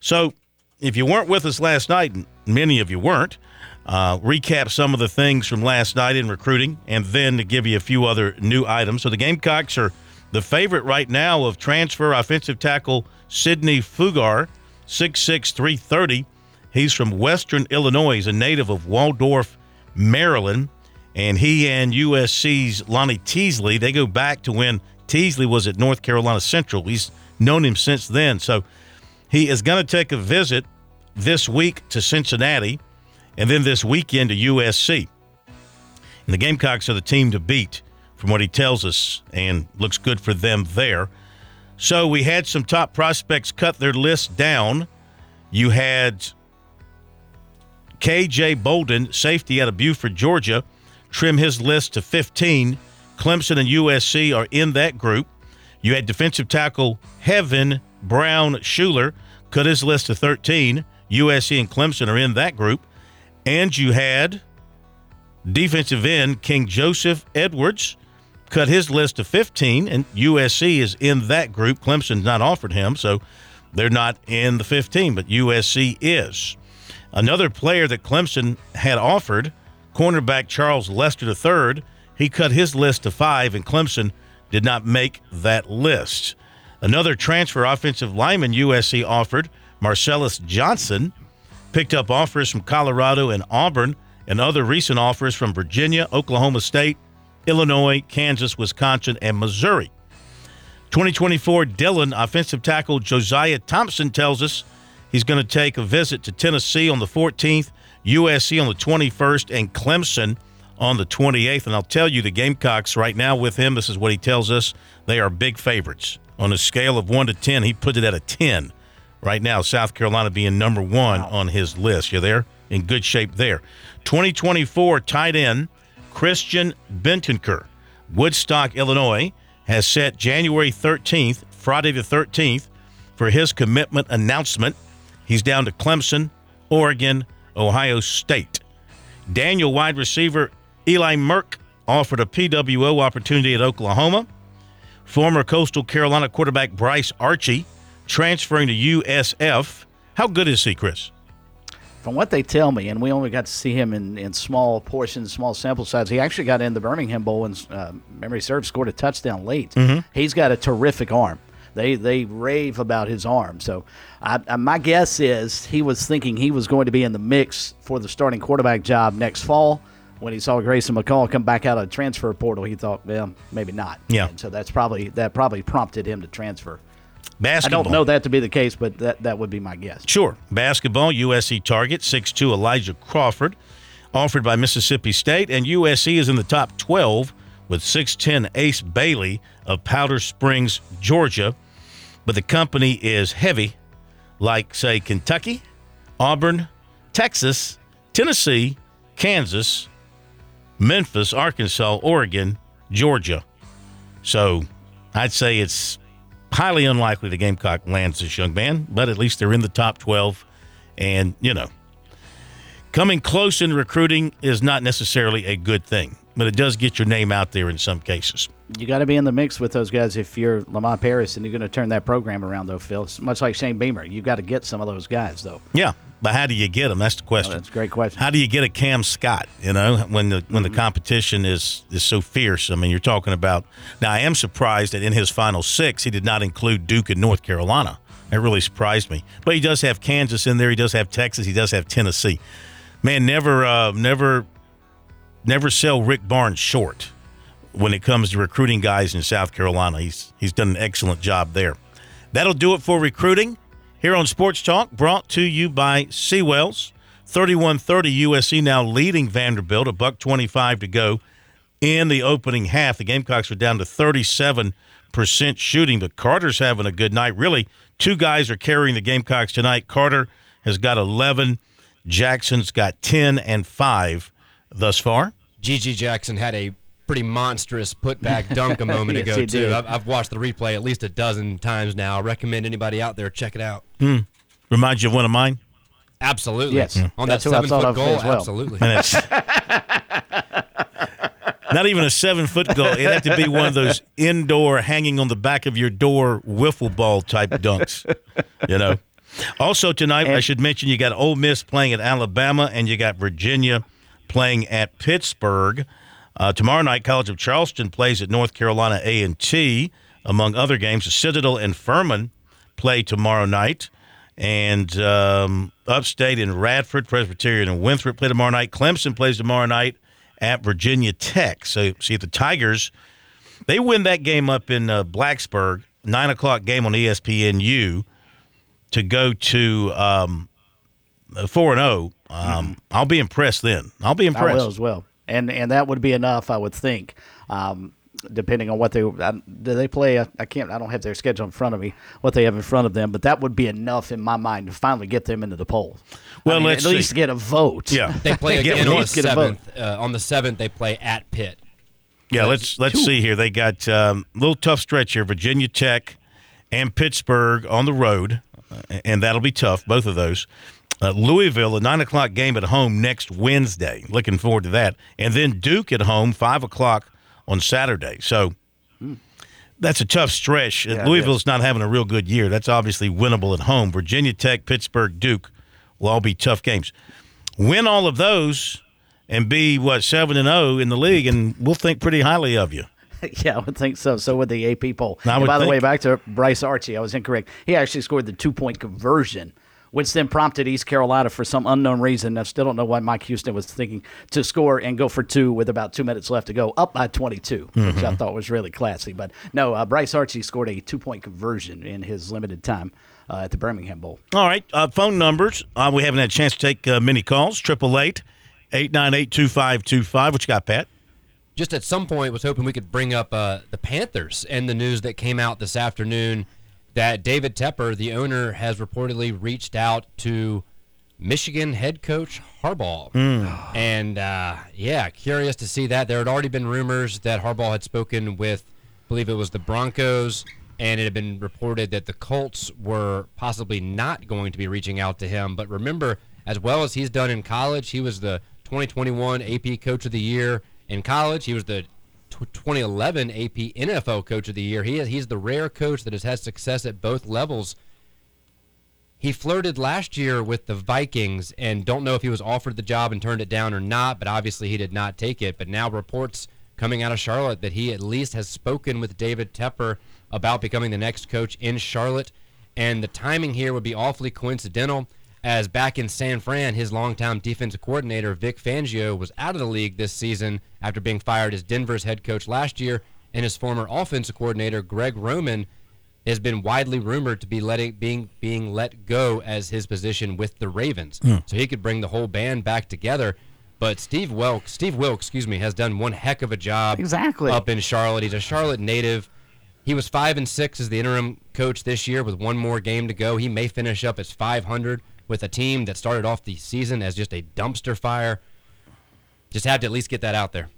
So if you weren't with us last night, and many of you weren't, uh, recap some of the things from last night in recruiting and then to give you a few other new items. So the Gamecocks are the favorite right now of transfer offensive tackle Sidney Fugar, 6'6, 330. He's from Western Illinois. He's a native of Waldorf, Maryland. And he and USC's Lonnie Teasley, they go back to when Teasley was at North Carolina Central. He's known him since then. So he is going to take a visit this week to Cincinnati and then this weekend to USC. And the Gamecocks are the team to beat, from what he tells us, and looks good for them there. So we had some top prospects cut their list down. You had KJ Bolden, safety out of Buford, Georgia, trim his list to 15. Clemson and USC are in that group. You had defensive tackle Hevin Brown Shuler cut his list to 13. USC and Clemson are in that group. And you had defensive end King Joseph Edwards cut his list to 15, and USC is in that group. Clemson's not offered him, so they're not in the 15, but USC is. Another player that Clemson had offered, cornerback Charles Lester III, he cut his list to five, and Clemson did not make that list. Another transfer offensive lineman USC offered, Marcellus Johnson, picked up offers from Colorado and Auburn, and other recent offers from Virginia, Oklahoma State, Illinois, Kansas, Wisconsin, and Missouri. 2024 Dillon offensive tackle Josiah Thompson tells us he's going to take a visit to Tennessee on the 14th, USC on the 21st, and Clemson on the 28th. And I'll tell you, the Gamecocks right now with him, this is what he tells us, they are big favorites. On a scale of 1 to 10, he put it at a 10. Right now, South Carolina being number one on his list. You're there? In good shape there. 2024 tight end Christian Bentancur, Woodstock, Illinois, has set January 13th, Friday the 13th, for his commitment announcement. He's down to Clemson, Oregon, Ohio State. Daniel wide receiver Eli Merck offered a PWO opportunity at Oklahoma. Former Coastal Carolina quarterback Bryce Archie transferring to USF. How good is he, Chris? From what they tell me, and we only got to see him in, in small portions, small sample size, he actually got in the Birmingham Bowl and, uh, memory serves, scored a touchdown late. Mhm. He's got a terrific arm. They they rave about his arm. So I, I, my guess is he was thinking he was going to be in the mix for the starting quarterback job next fall. When he saw Grayson McCall come back out of the transfer portal, he thought, well, maybe not. Yeah. And so that's probably that probably prompted him to transfer. Basketball. I don't know that to be the case, but that, that would be my guess. Sure. Basketball, USC target, 6'2 Elijah Crawford, offered by Mississippi State, and USC is in the top 12 with 6'10 Ace Bailey of Powder Springs, Georgia. But the company is heavy, like, say, Kentucky, Auburn, Texas, Tennessee, Kansas, Memphis, Arkansas, Oregon, Georgia. So I'd say it's highly unlikely the Gamecock lands this young man, but at least they're in the top 12. And, you know, coming close in recruiting is not necessarily a good thing, but it does get your name out there in some cases. You got to be in the mix with those guys if you're Lamont Paris and you're going to turn that program around, though, Phil. It's much like Shane Beamer. You got to get some of those guys, though. Yeah, but how do you get them? That's the question. that's a great question. How do you get a Cam Scott? You know, when the when the competition is is so fierce. I mean, you're talking about. Now, I am surprised that in his final six, he did not include Duke and North Carolina. That really surprised me. But he does have Kansas in there. He does have Texas. He does have Tennessee. Man, never, uh, never, never sell Rick Barnes short when it comes to recruiting guys in South Carolina. He's he's done an excellent job there. That'll do it for recruiting here on Sports Talk, brought to you by Seawells. 31-30 USC now leading Vanderbilt, a buck 25 to go in the opening half. The Gamecocks are down to 37% shooting, but Carter's having a good night. Really, two guys are carrying the Gamecocks tonight. Carter has got 11, Jackson's got 10 and 5 thus far. GG Jackson had a pretty monstrous putback dunk a moment Yes, ago too. I've, I've watched the replay at least a dozen times now. I recommend anybody out there check it out. Hmm. Reminds you of one of mine? Absolutely. Yes. On That's that seven foot goal, as well. absolutely. And it's not even a seven foot goal. It had to be one of those indoor, hanging on the back of your door, wiffle ball type dunks. You know. Also tonight, I should mention you got Ole Miss playing at Alabama, and you got Virginia playing at Pittsburgh. Uh, tomorrow night, College of Charleston plays at North Carolina A and T. Among other games, the Citadel and Furman play tomorrow night, and um, Upstate and Radford, Presbyterian and Winthrop play tomorrow night. Clemson plays tomorrow night at Virginia Tech. So, see if the Tigers they win that game up in uh, Blacksburg, nine o'clock game on ESPNU to go to um, four and zero. Um, I'll be impressed then. I'll be I impressed. will as well, and and that would be enough, I would think. Um, depending on what they I, do, they play. I, I can't. I don't have their schedule in front of me. What they have in front of them, but that would be enough in my mind to finally get them into the polls. Well, I mean, let's at least see. get a vote. Yeah. They play Get- again on the least get a vote. seventh. Uh, on the seventh, they play at Pitt. Yeah, let's let's see here. They got um, a little tough stretch here: Virginia Tech and Pittsburgh on the road, uh, and that'll be tough. Both of those. Uh, Louisville, a nine o'clock game at home next Wednesday. Looking forward to that, and then Duke at home, five o'clock on Saturday. So that's a tough stretch. Yeah, Louisville's not having a real good year. That's obviously winnable at home. Virginia Tech, Pittsburgh, Duke will all be tough games. Win all of those and be what seven and zero in the league, and we'll think pretty highly of you. yeah, I would think so. So would the AP poll. I And would by the way, back to Bryce Archie, I was incorrect. He actually scored the two point conversion, which then prompted East Carolina for some unknown reason. I still don't know why Mike Houston was thinking to score and go for two with about two minutes left to go, up by 22, which I Mhm. thought was really classy. But no, uh, Bryce Archie scored a two point conversion in his limited time uh, at the Birmingham Bowl. All right, uh, phone numbers. Uh, we haven't had a chance to take uh, many calls. Triple eight, eight nine eight two five two five. What you got, Pat? Just at some point, was hoping we could bring up uh, the Panthers and the news that came out this afternoon that David Tepper, the owner, has reportedly reached out to Michigan head coach Harbaugh. Mm. And uh, yeah, curious to see that. There had already been rumors that Harbaugh had spoken with, I believe it was the Broncos, and it had been reported that the Colts were possibly not going to be reaching out to him. But remember, as well as he's done in college, he was the 2021 AP Coach of the Year in college. He was the 2011 AP NFL Coach of the Year. He is, he's the rare coach that has had success at both levels. He flirted last year with the Vikings and don't know if he was offered the job and turned it down or not, but obviously he did not take it. But now reports coming out of Charlotte that he at least has spoken with David Tepper about becoming the next coach in Charlotte. And the timing here would be awfully coincidental, as back in San Fran, his longtime defensive coordinator, Vic Fangio, was out of the league this season after being fired as Denver's head coach last year. And his former offensive coordinator, Greg Roman, has been widely rumored to be letting being being let go as his position with the Ravens. Hmm. So he could bring the whole band back together. But Steve Wilks, Steve Wilks, excuse me, has done one heck of a job Exactly. up in Charlotte. He's a Charlotte native. He was five and six as the interim coach this year with one more game to go. He may finish up as 500 with a team that started off the season as just a dumpster fire. Just had to at least get that out there.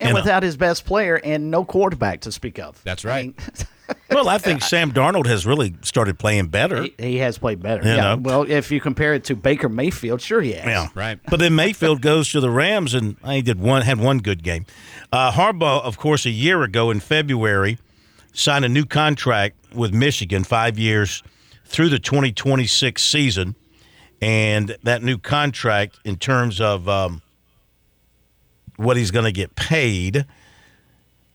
And, without his best player and no quarterback to speak of. That's right. well, I think Sam Darnold has really started playing better. He, he has played better. You yeah. know. Well, if you compare it to Baker Mayfield, sure he has. Yeah, right. But then Mayfield goes to the Rams, and I did one had one good game. Uh, Harbaugh, of course, a year ago in February, signed a new contract with Michigan, five years through the 2026 season, and that new contract, in terms of um, what he's going to get paid.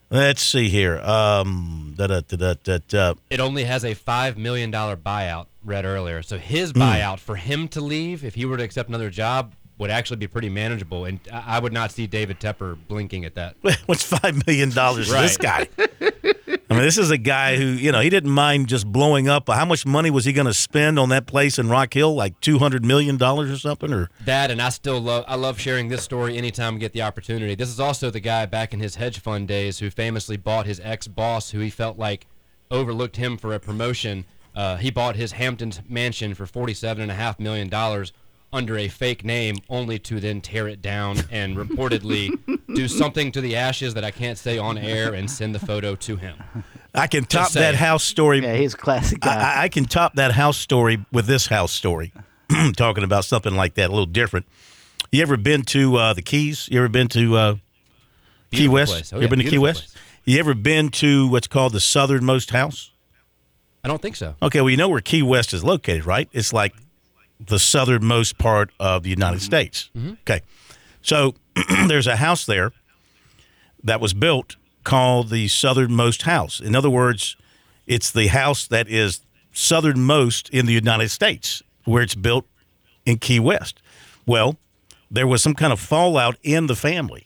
Let's see here. Um, da, da, da. It only has a five million dollar buyout. Read earlier, so his Hmm. buyout for him to leave, if he were to accept another job, would actually be pretty manageable. And I would not see David Tepper blinking at that. What's five million dollars to this guy? I mean, this is a guy who, you know, he didn't mind just blowing up. How much money was he going to spend on that place in Rock Hill? Like two hundred million dollars or something? Or That and I still love I love sharing this story anytime we get the opportunity. This is also the guy back in his hedge fund days who famously bought his ex boss who he felt like overlooked him for a promotion. Uh, he bought his Hamptons mansion for forty seven and a half million dollars under a fake name, only to then tear it down and reportedly do something to the ashes that I can't say on air and send the photo to him. I can top Just that house story. Yeah, he's a classic guy. I, I can top that house story with this house story. Talking about something like that, a little different. You ever been to uh, the Keys? You ever been to uh, Key West? Oh, you yeah, ever been to Key beautiful West? You ever been to what's called the southernmost house? I don't think so. Okay, well, you know where Key West is located, right? It's like the southernmost part of the United mm-hmm. States. Mm-hmm. Okay, so there's a house there that was built called the southernmost house. In other words, it's the house that is southernmost in the United States, where it's built in Key West. Well, there was some kind of fallout in the family.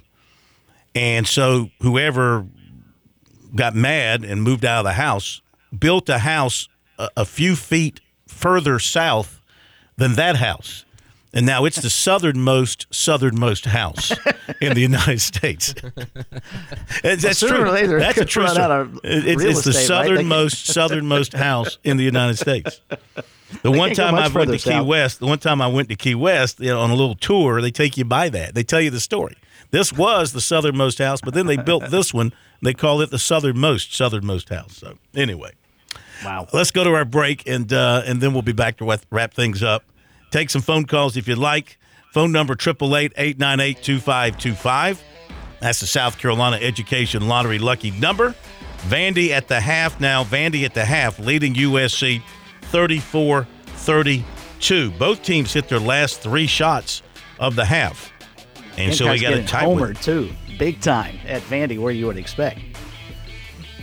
And so whoever got mad and moved out of the house built a house a, a few feet further south than that house. And now it's the southernmost southernmost house in the United States. That's sooner true. later, that's a true story. It's, it's the estate, right? Southernmost southernmost house in the United States. The one time I went to Key. West, the one time I went to Key West you know, on a little tour, they take you by that. They tell you the story. This was the southernmost house, but then they built this one. They call it the southernmost southernmost house. So anyway, wow. Let's go to our break, and uh, and then we'll be back to wrap- wrap things up. Take some phone calls if you'd like. Phone number 888-898-2525. That's the South Carolina Education Lottery lucky number. Vandy at the half now. Vandy at the half, leading USC 34-32. Both teams hit their last three shots of the half. And so we got a getting tight homered one. too, big time at Vandy, where you would expect.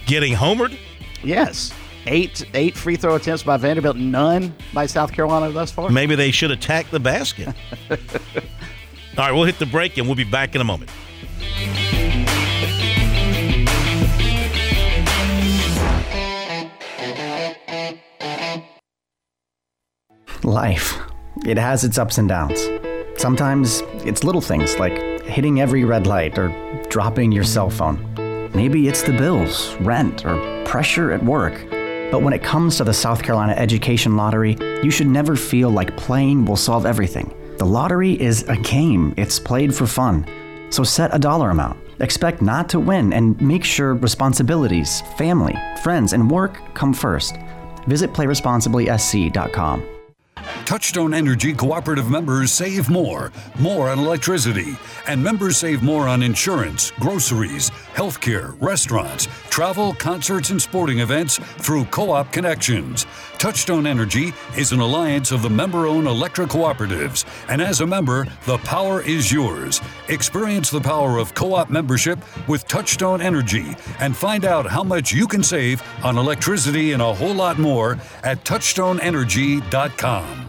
Getting homered? Yes, eight eight free throw attempts by Vanderbilt, none by South Carolina thus far. Maybe they should attack the basket. All right, we'll hit the break and we'll be back in a moment. Life. It has its ups and downs. Sometimes it's little things like hitting every red light or dropping your cell phone. Maybe it's the bills, rent, or pressure at work. But when it comes to the South Carolina Education Lottery, you should never feel like playing will solve everything. The lottery is a game, it's played for fun. So set a dollar amount. Expect not to win and make sure responsibilities, family, friends, and work come first. Visit playresponsiblysc.com. Touchstone Energy cooperative members save more, more on electricity, and members save more on insurance, groceries, healthcare, restaurants, travel, concerts, and sporting events through Co op Connections. Touchstone Energy is an alliance of the member owned electric cooperatives, and as a member, the power is yours. Experience the power of co op membership with Touchstone Energy and find out how much you can save on electricity and a whole lot more at touchstoneenergy.com.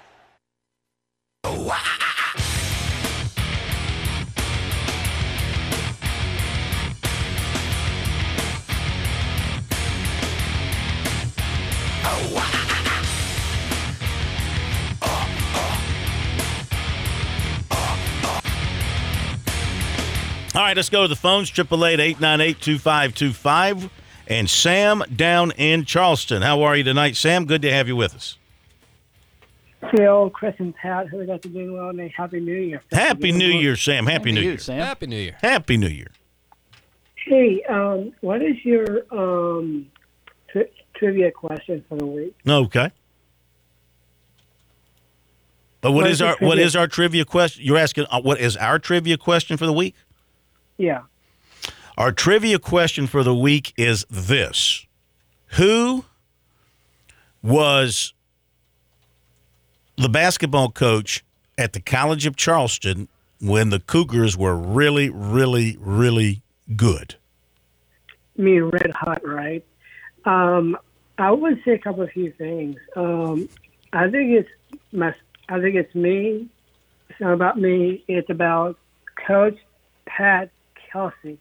All right, let's go to the phones. Triple eight eight nine eight two five two five. And Sam down in Charleston. How are you tonight, Sam? Good to have you with us. Phil, Chris, and Pat, who got to do well, and a Happy New Year. Happy New Year, Sam. Happy, New Year. Sam. Happy New Year. Happy New Year. Hey, um, what is your um, tri- trivia question for the week? Okay. But what What is is our what trivia- is our trivia question? You're asking uh, what is our trivia question for the week? Yeah. Our trivia question for the week is this: Who was the basketball coach at the College of Charleston when the Cougars were really, really, really good? Me red hot, right? Um, I would say a couple of few things. Um, I think it's my, I think it's me. It's not about me. It's about Coach Pat Kelsey.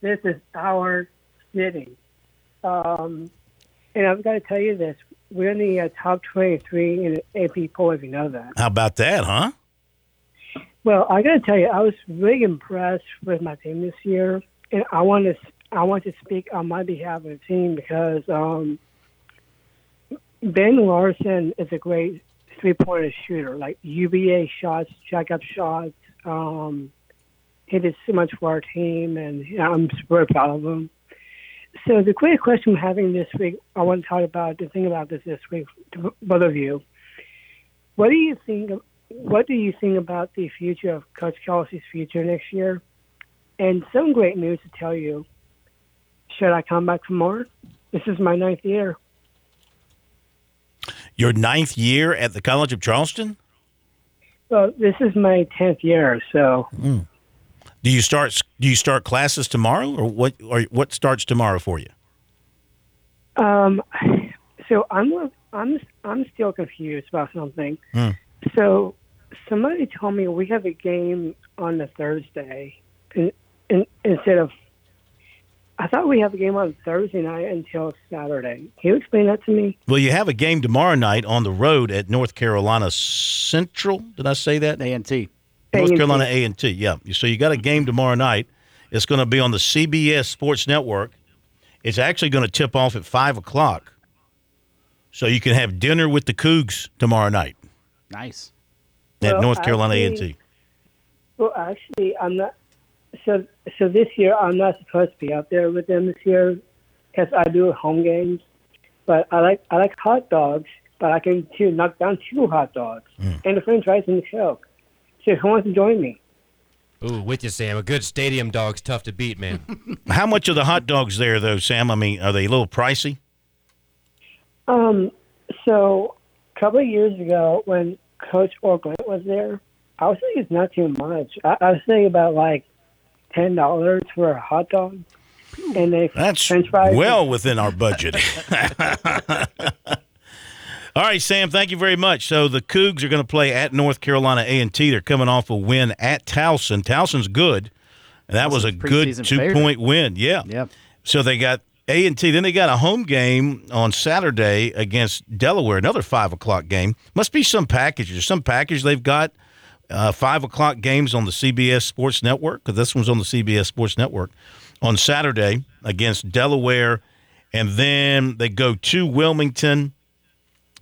This is our city. Um, and I've got to tell you this: we're in the uh, top twenty-three in AP poll. If you know that. How about that, huh? Well, I got to tell you, I was really impressed with my team this year, and I want to I want to speak on my behalf of the team because um, Ben Larson is a great three pointer shooter, like UBA shots, jack up shots. Um, he did so much for our team, and you know, I'm super proud of him. So the quick question we're having this week, I want to talk about the thing about this this week to both of you. What do you think? What do you think about the future of Coach Kelsey's future next year? And some great news to tell you. Should I come back for more? This is my ninth year. Your ninth year at the College of Charleston? Well, this is my tenth year, so hmm. Do you start do you start classes tomorrow or what or what starts tomorrow for you? um, so I'm I'm I'm still confused about something. Hmm. So somebody told me we have a game on the Thursday, in, in, instead of. I thought we have a game on Thursday night until Saturday. Can you explain that to me? Well, you have a game tomorrow night on the road at North Carolina Central. Did I say that? A and T. North A&T. Carolina A and T. Yeah. So you got a game tomorrow night. It's going to be on the CBS Sports Network. It's actually going to tip off at five o'clock. So you can have dinner with the Cougs tomorrow night Nice. at Well, North Carolina A and T. Well, actually, I'm not. So, so this year I'm not supposed to be out there with them this year because I do home games. But I like I like hot dogs, but I can too knock down two hot dogs hmm. and the French fries and the Coke. So who wants to join me? Ooh, with you, Sam. A good stadium dog's tough to beat, man. How much are the hot dogs there, though, Sam? I mean, are they a little pricey? Um, so a couple of years ago, when Coach Earl Grant was there, I was thinking it's not too much. I, I was thinking about like ten dollars for a hot dog, and then That's French fries. well within our budget. All right, Sam. Thank you very much. So the Cougs are going to play at North Carolina A and T. They're coming off a win at Towson. Towson's good, and that was a good two-point win. Yeah. Yep. So they got A and T. Then they got a home game on Saturday against Delaware. Another five o'clock game. Must be some package. There's some package they've got. Uh, five o'clock games on the CBS Sports Network because this one's on the CBS Sports Network on Saturday against Delaware, and then they go to Wilmington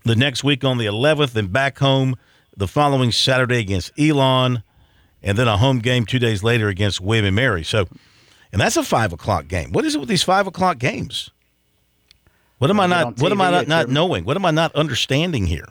the next week on the 11th, and back home the following Saturday against Elon, and then a home game two days later against William and Mary. So, and that's a five o'clock game. What is it with these five o'clock games? What am I not? What am I not, not knowing? What am I not understanding here?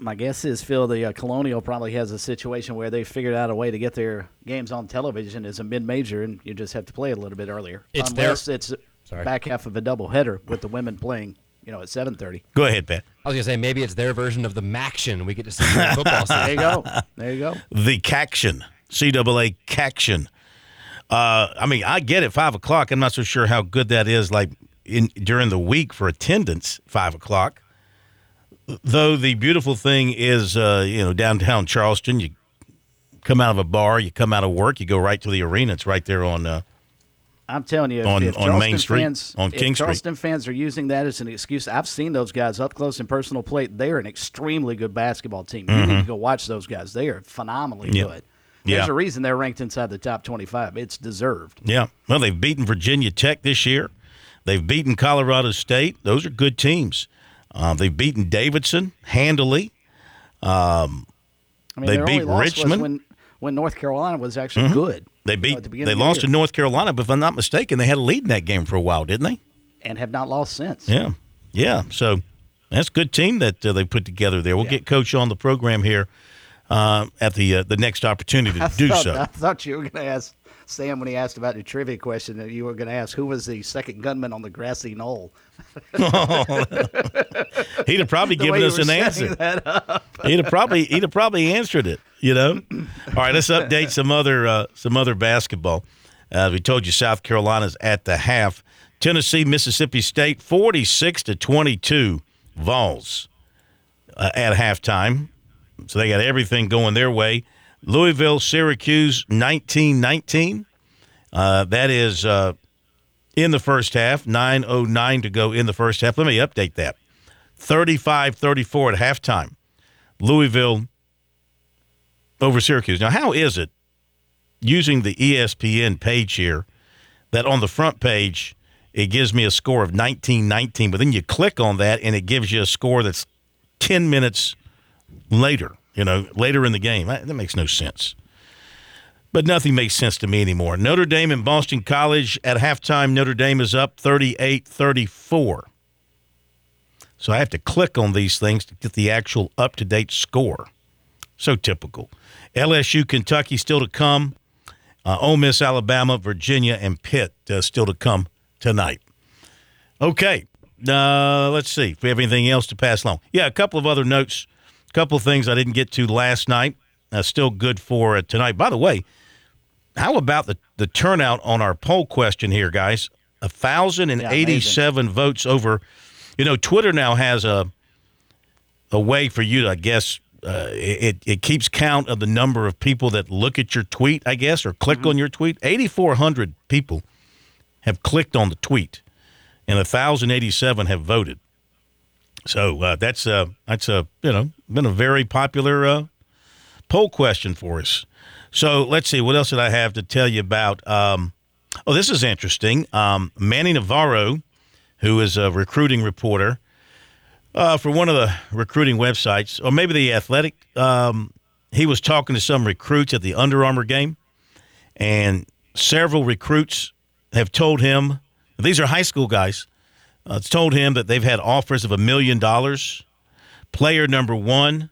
My guess is Phil, the uh, Colonial probably has a situation where they figured out a way to get their games on television as a mid-major, and you just have to play it a little bit earlier. It's unless their- it's Sorry. back half of a doubleheader with the women playing, you know, at seven thirty. Go ahead, Ben. I was gonna say maybe it's their version of the MACtion. We get to see during football season. There you go. There you go. The Caction, CAA Caction. Uh, I mean, I get it. Five o'clock. I'm not so sure how good that is. Like in during the week for attendance, five o'clock. Though the beautiful thing is, uh, you know, downtown Charleston, you come out of a bar, you come out of work, you go right to the arena. It's right there on. Uh, I'm telling you, if, On- if on Charleston Main Street, fans, on if King Street. Charleston fans are using that as an excuse. I've seen those guys up close and personal plate. They are an extremely good basketball team. You need Mhm. to go watch those guys. They are phenomenally Yeah. good. There's Yeah. a reason they're ranked inside the top 25. It's deserved. Yeah. Well, they've beaten Virginia Tech this year. They've beaten Colorado State. Those are good teams. Uh, they've beaten Davidson handily. Um, I mean, they beat Richmond. when when North Carolina was actually Mhm. good. They beat. the they the lost to North Carolina, but if I'm not mistaken, they had a lead in that game for a while, didn't they? and have not lost since. Yeah. Yeah. So that's a good team that uh, they put together there. We'll get Coach on the program here uh, at the uh, the next opportunity to I do thought, so. I thought you were going to ask Sam when he asked about the trivia question that you were going to ask who was the second gunman on the grassy knoll. He'd have probably given us an answer. he'd have probably he'd have probably answered it. You know. All right, let's update some other uh, some other basketball. Uh, we told you South Carolina's at the half. Tennessee, Mississippi State, forty six to twenty two. Vols uh, at halftime. So they got everything going their way. Louisville, Syracuse, 19 19. Uh, that is uh, in the first half, 9.09 to go in the first half. Let me update that 35 34 at halftime. Louisville over Syracuse. Now, how is it using the ESPN page here that on the front page it gives me a score of 19 19, but then you click on that and it gives you a score that's 10 minutes later, you know, later in the game? That, makes no sense. But nothing makes sense to me anymore. Notre Dame and Boston College at halftime, Notre Dame is up 38 34. So I have to click on these things to get the actual up to date score. So typical. LSU, Kentucky still to come. Uh, Ole Miss, Alabama, Virginia, and Pitt uh, still to come tonight. Okay. Uh, let's see if we have anything else to pass along. Yeah, a couple of other notes, a couple of things I didn't get to last night. Uh, still good for uh, tonight. By the way, how about the, the turnout on our poll question here, guys? A thousand and eighty-seven votes over. You know, Twitter now has a a way for you to, I guess, uh, it it keeps count of the number of people that look at your tweet, I guess, or click on your tweet. Eighty-four hundred people have clicked on the tweet, and thousand eighty-seven have voted. So uh, that's uh, that's a you know been a very popular uh, poll question for us. So let's see what else did I have to tell you about. Um, oh, this is interesting. Um, Manny Navarro, who is a recruiting reporter uh, for one of the recruiting websites, or maybe the Athletic. Um, he was talking to some recruits at the Under Armour game, and several recruits have told him these are high school guys. Uh, told him that they've had offers of a million dollars. Player number one,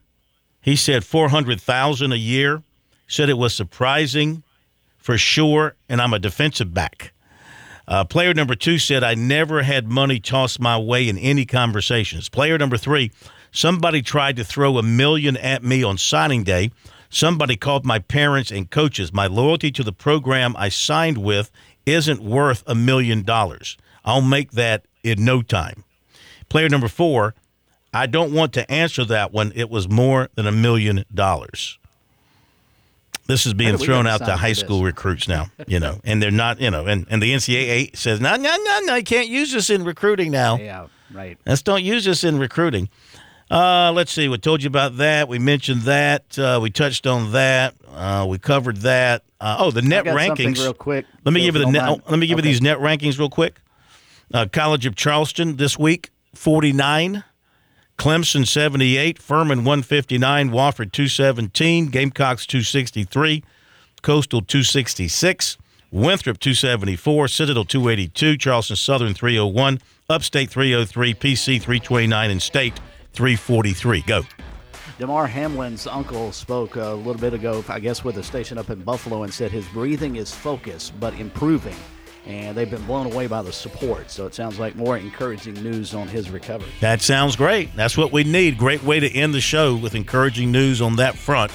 he said four hundred thousand a year. Said it was surprising, for sure, and I'm a defensive back. Uh, player number two said, I never had money tossed my way in any conversations. Player number three, somebody tried to throw a million at me on signing day. Somebody called my parents and coaches. My loyalty to the program I signed with isn't worth a million dollars. I'll make that in no time. Player number four, I don't want to answer that one. It was more than a million dollars. This is being How do we thrown out to high school recruits now, you know, and they're not, you know, and, and the NCAA says, no, no, no, no, you can't use this in recruiting now. Yeah, right. Let's don't use this in recruiting. Uh, let's see. We told you about that. We mentioned that. Uh, we touched on that. Uh, we covered that. Uh, oh, the net rankings. real quick, Let me give you the net. don't. Let me give Okay. you these net rankings real quick. Uh, College of Charleston this week, forty nine. Clemson 78, Furman 159, Wofford 217, Gamecocks 263, Coastal 266, Winthrop 274, Citadel 282, Charleston Southern 301, Upstate 303, PC 329, and State 343. Go. Damar Hamlin's uncle spoke a little bit ago, I guess, with a station up in Buffalo and said his breathing is focused but improving. And they've been blown away by the support. So it sounds like more encouraging news on his recovery. That sounds great. That's what we need. Great way to end the show with encouraging news on that front.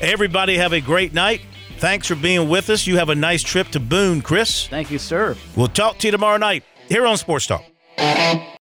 Everybody have a great night. Thanks for being with us. You have a nice trip to Boone, Chris. Thank you, sir. We'll talk to you tomorrow night here on Sports Talk.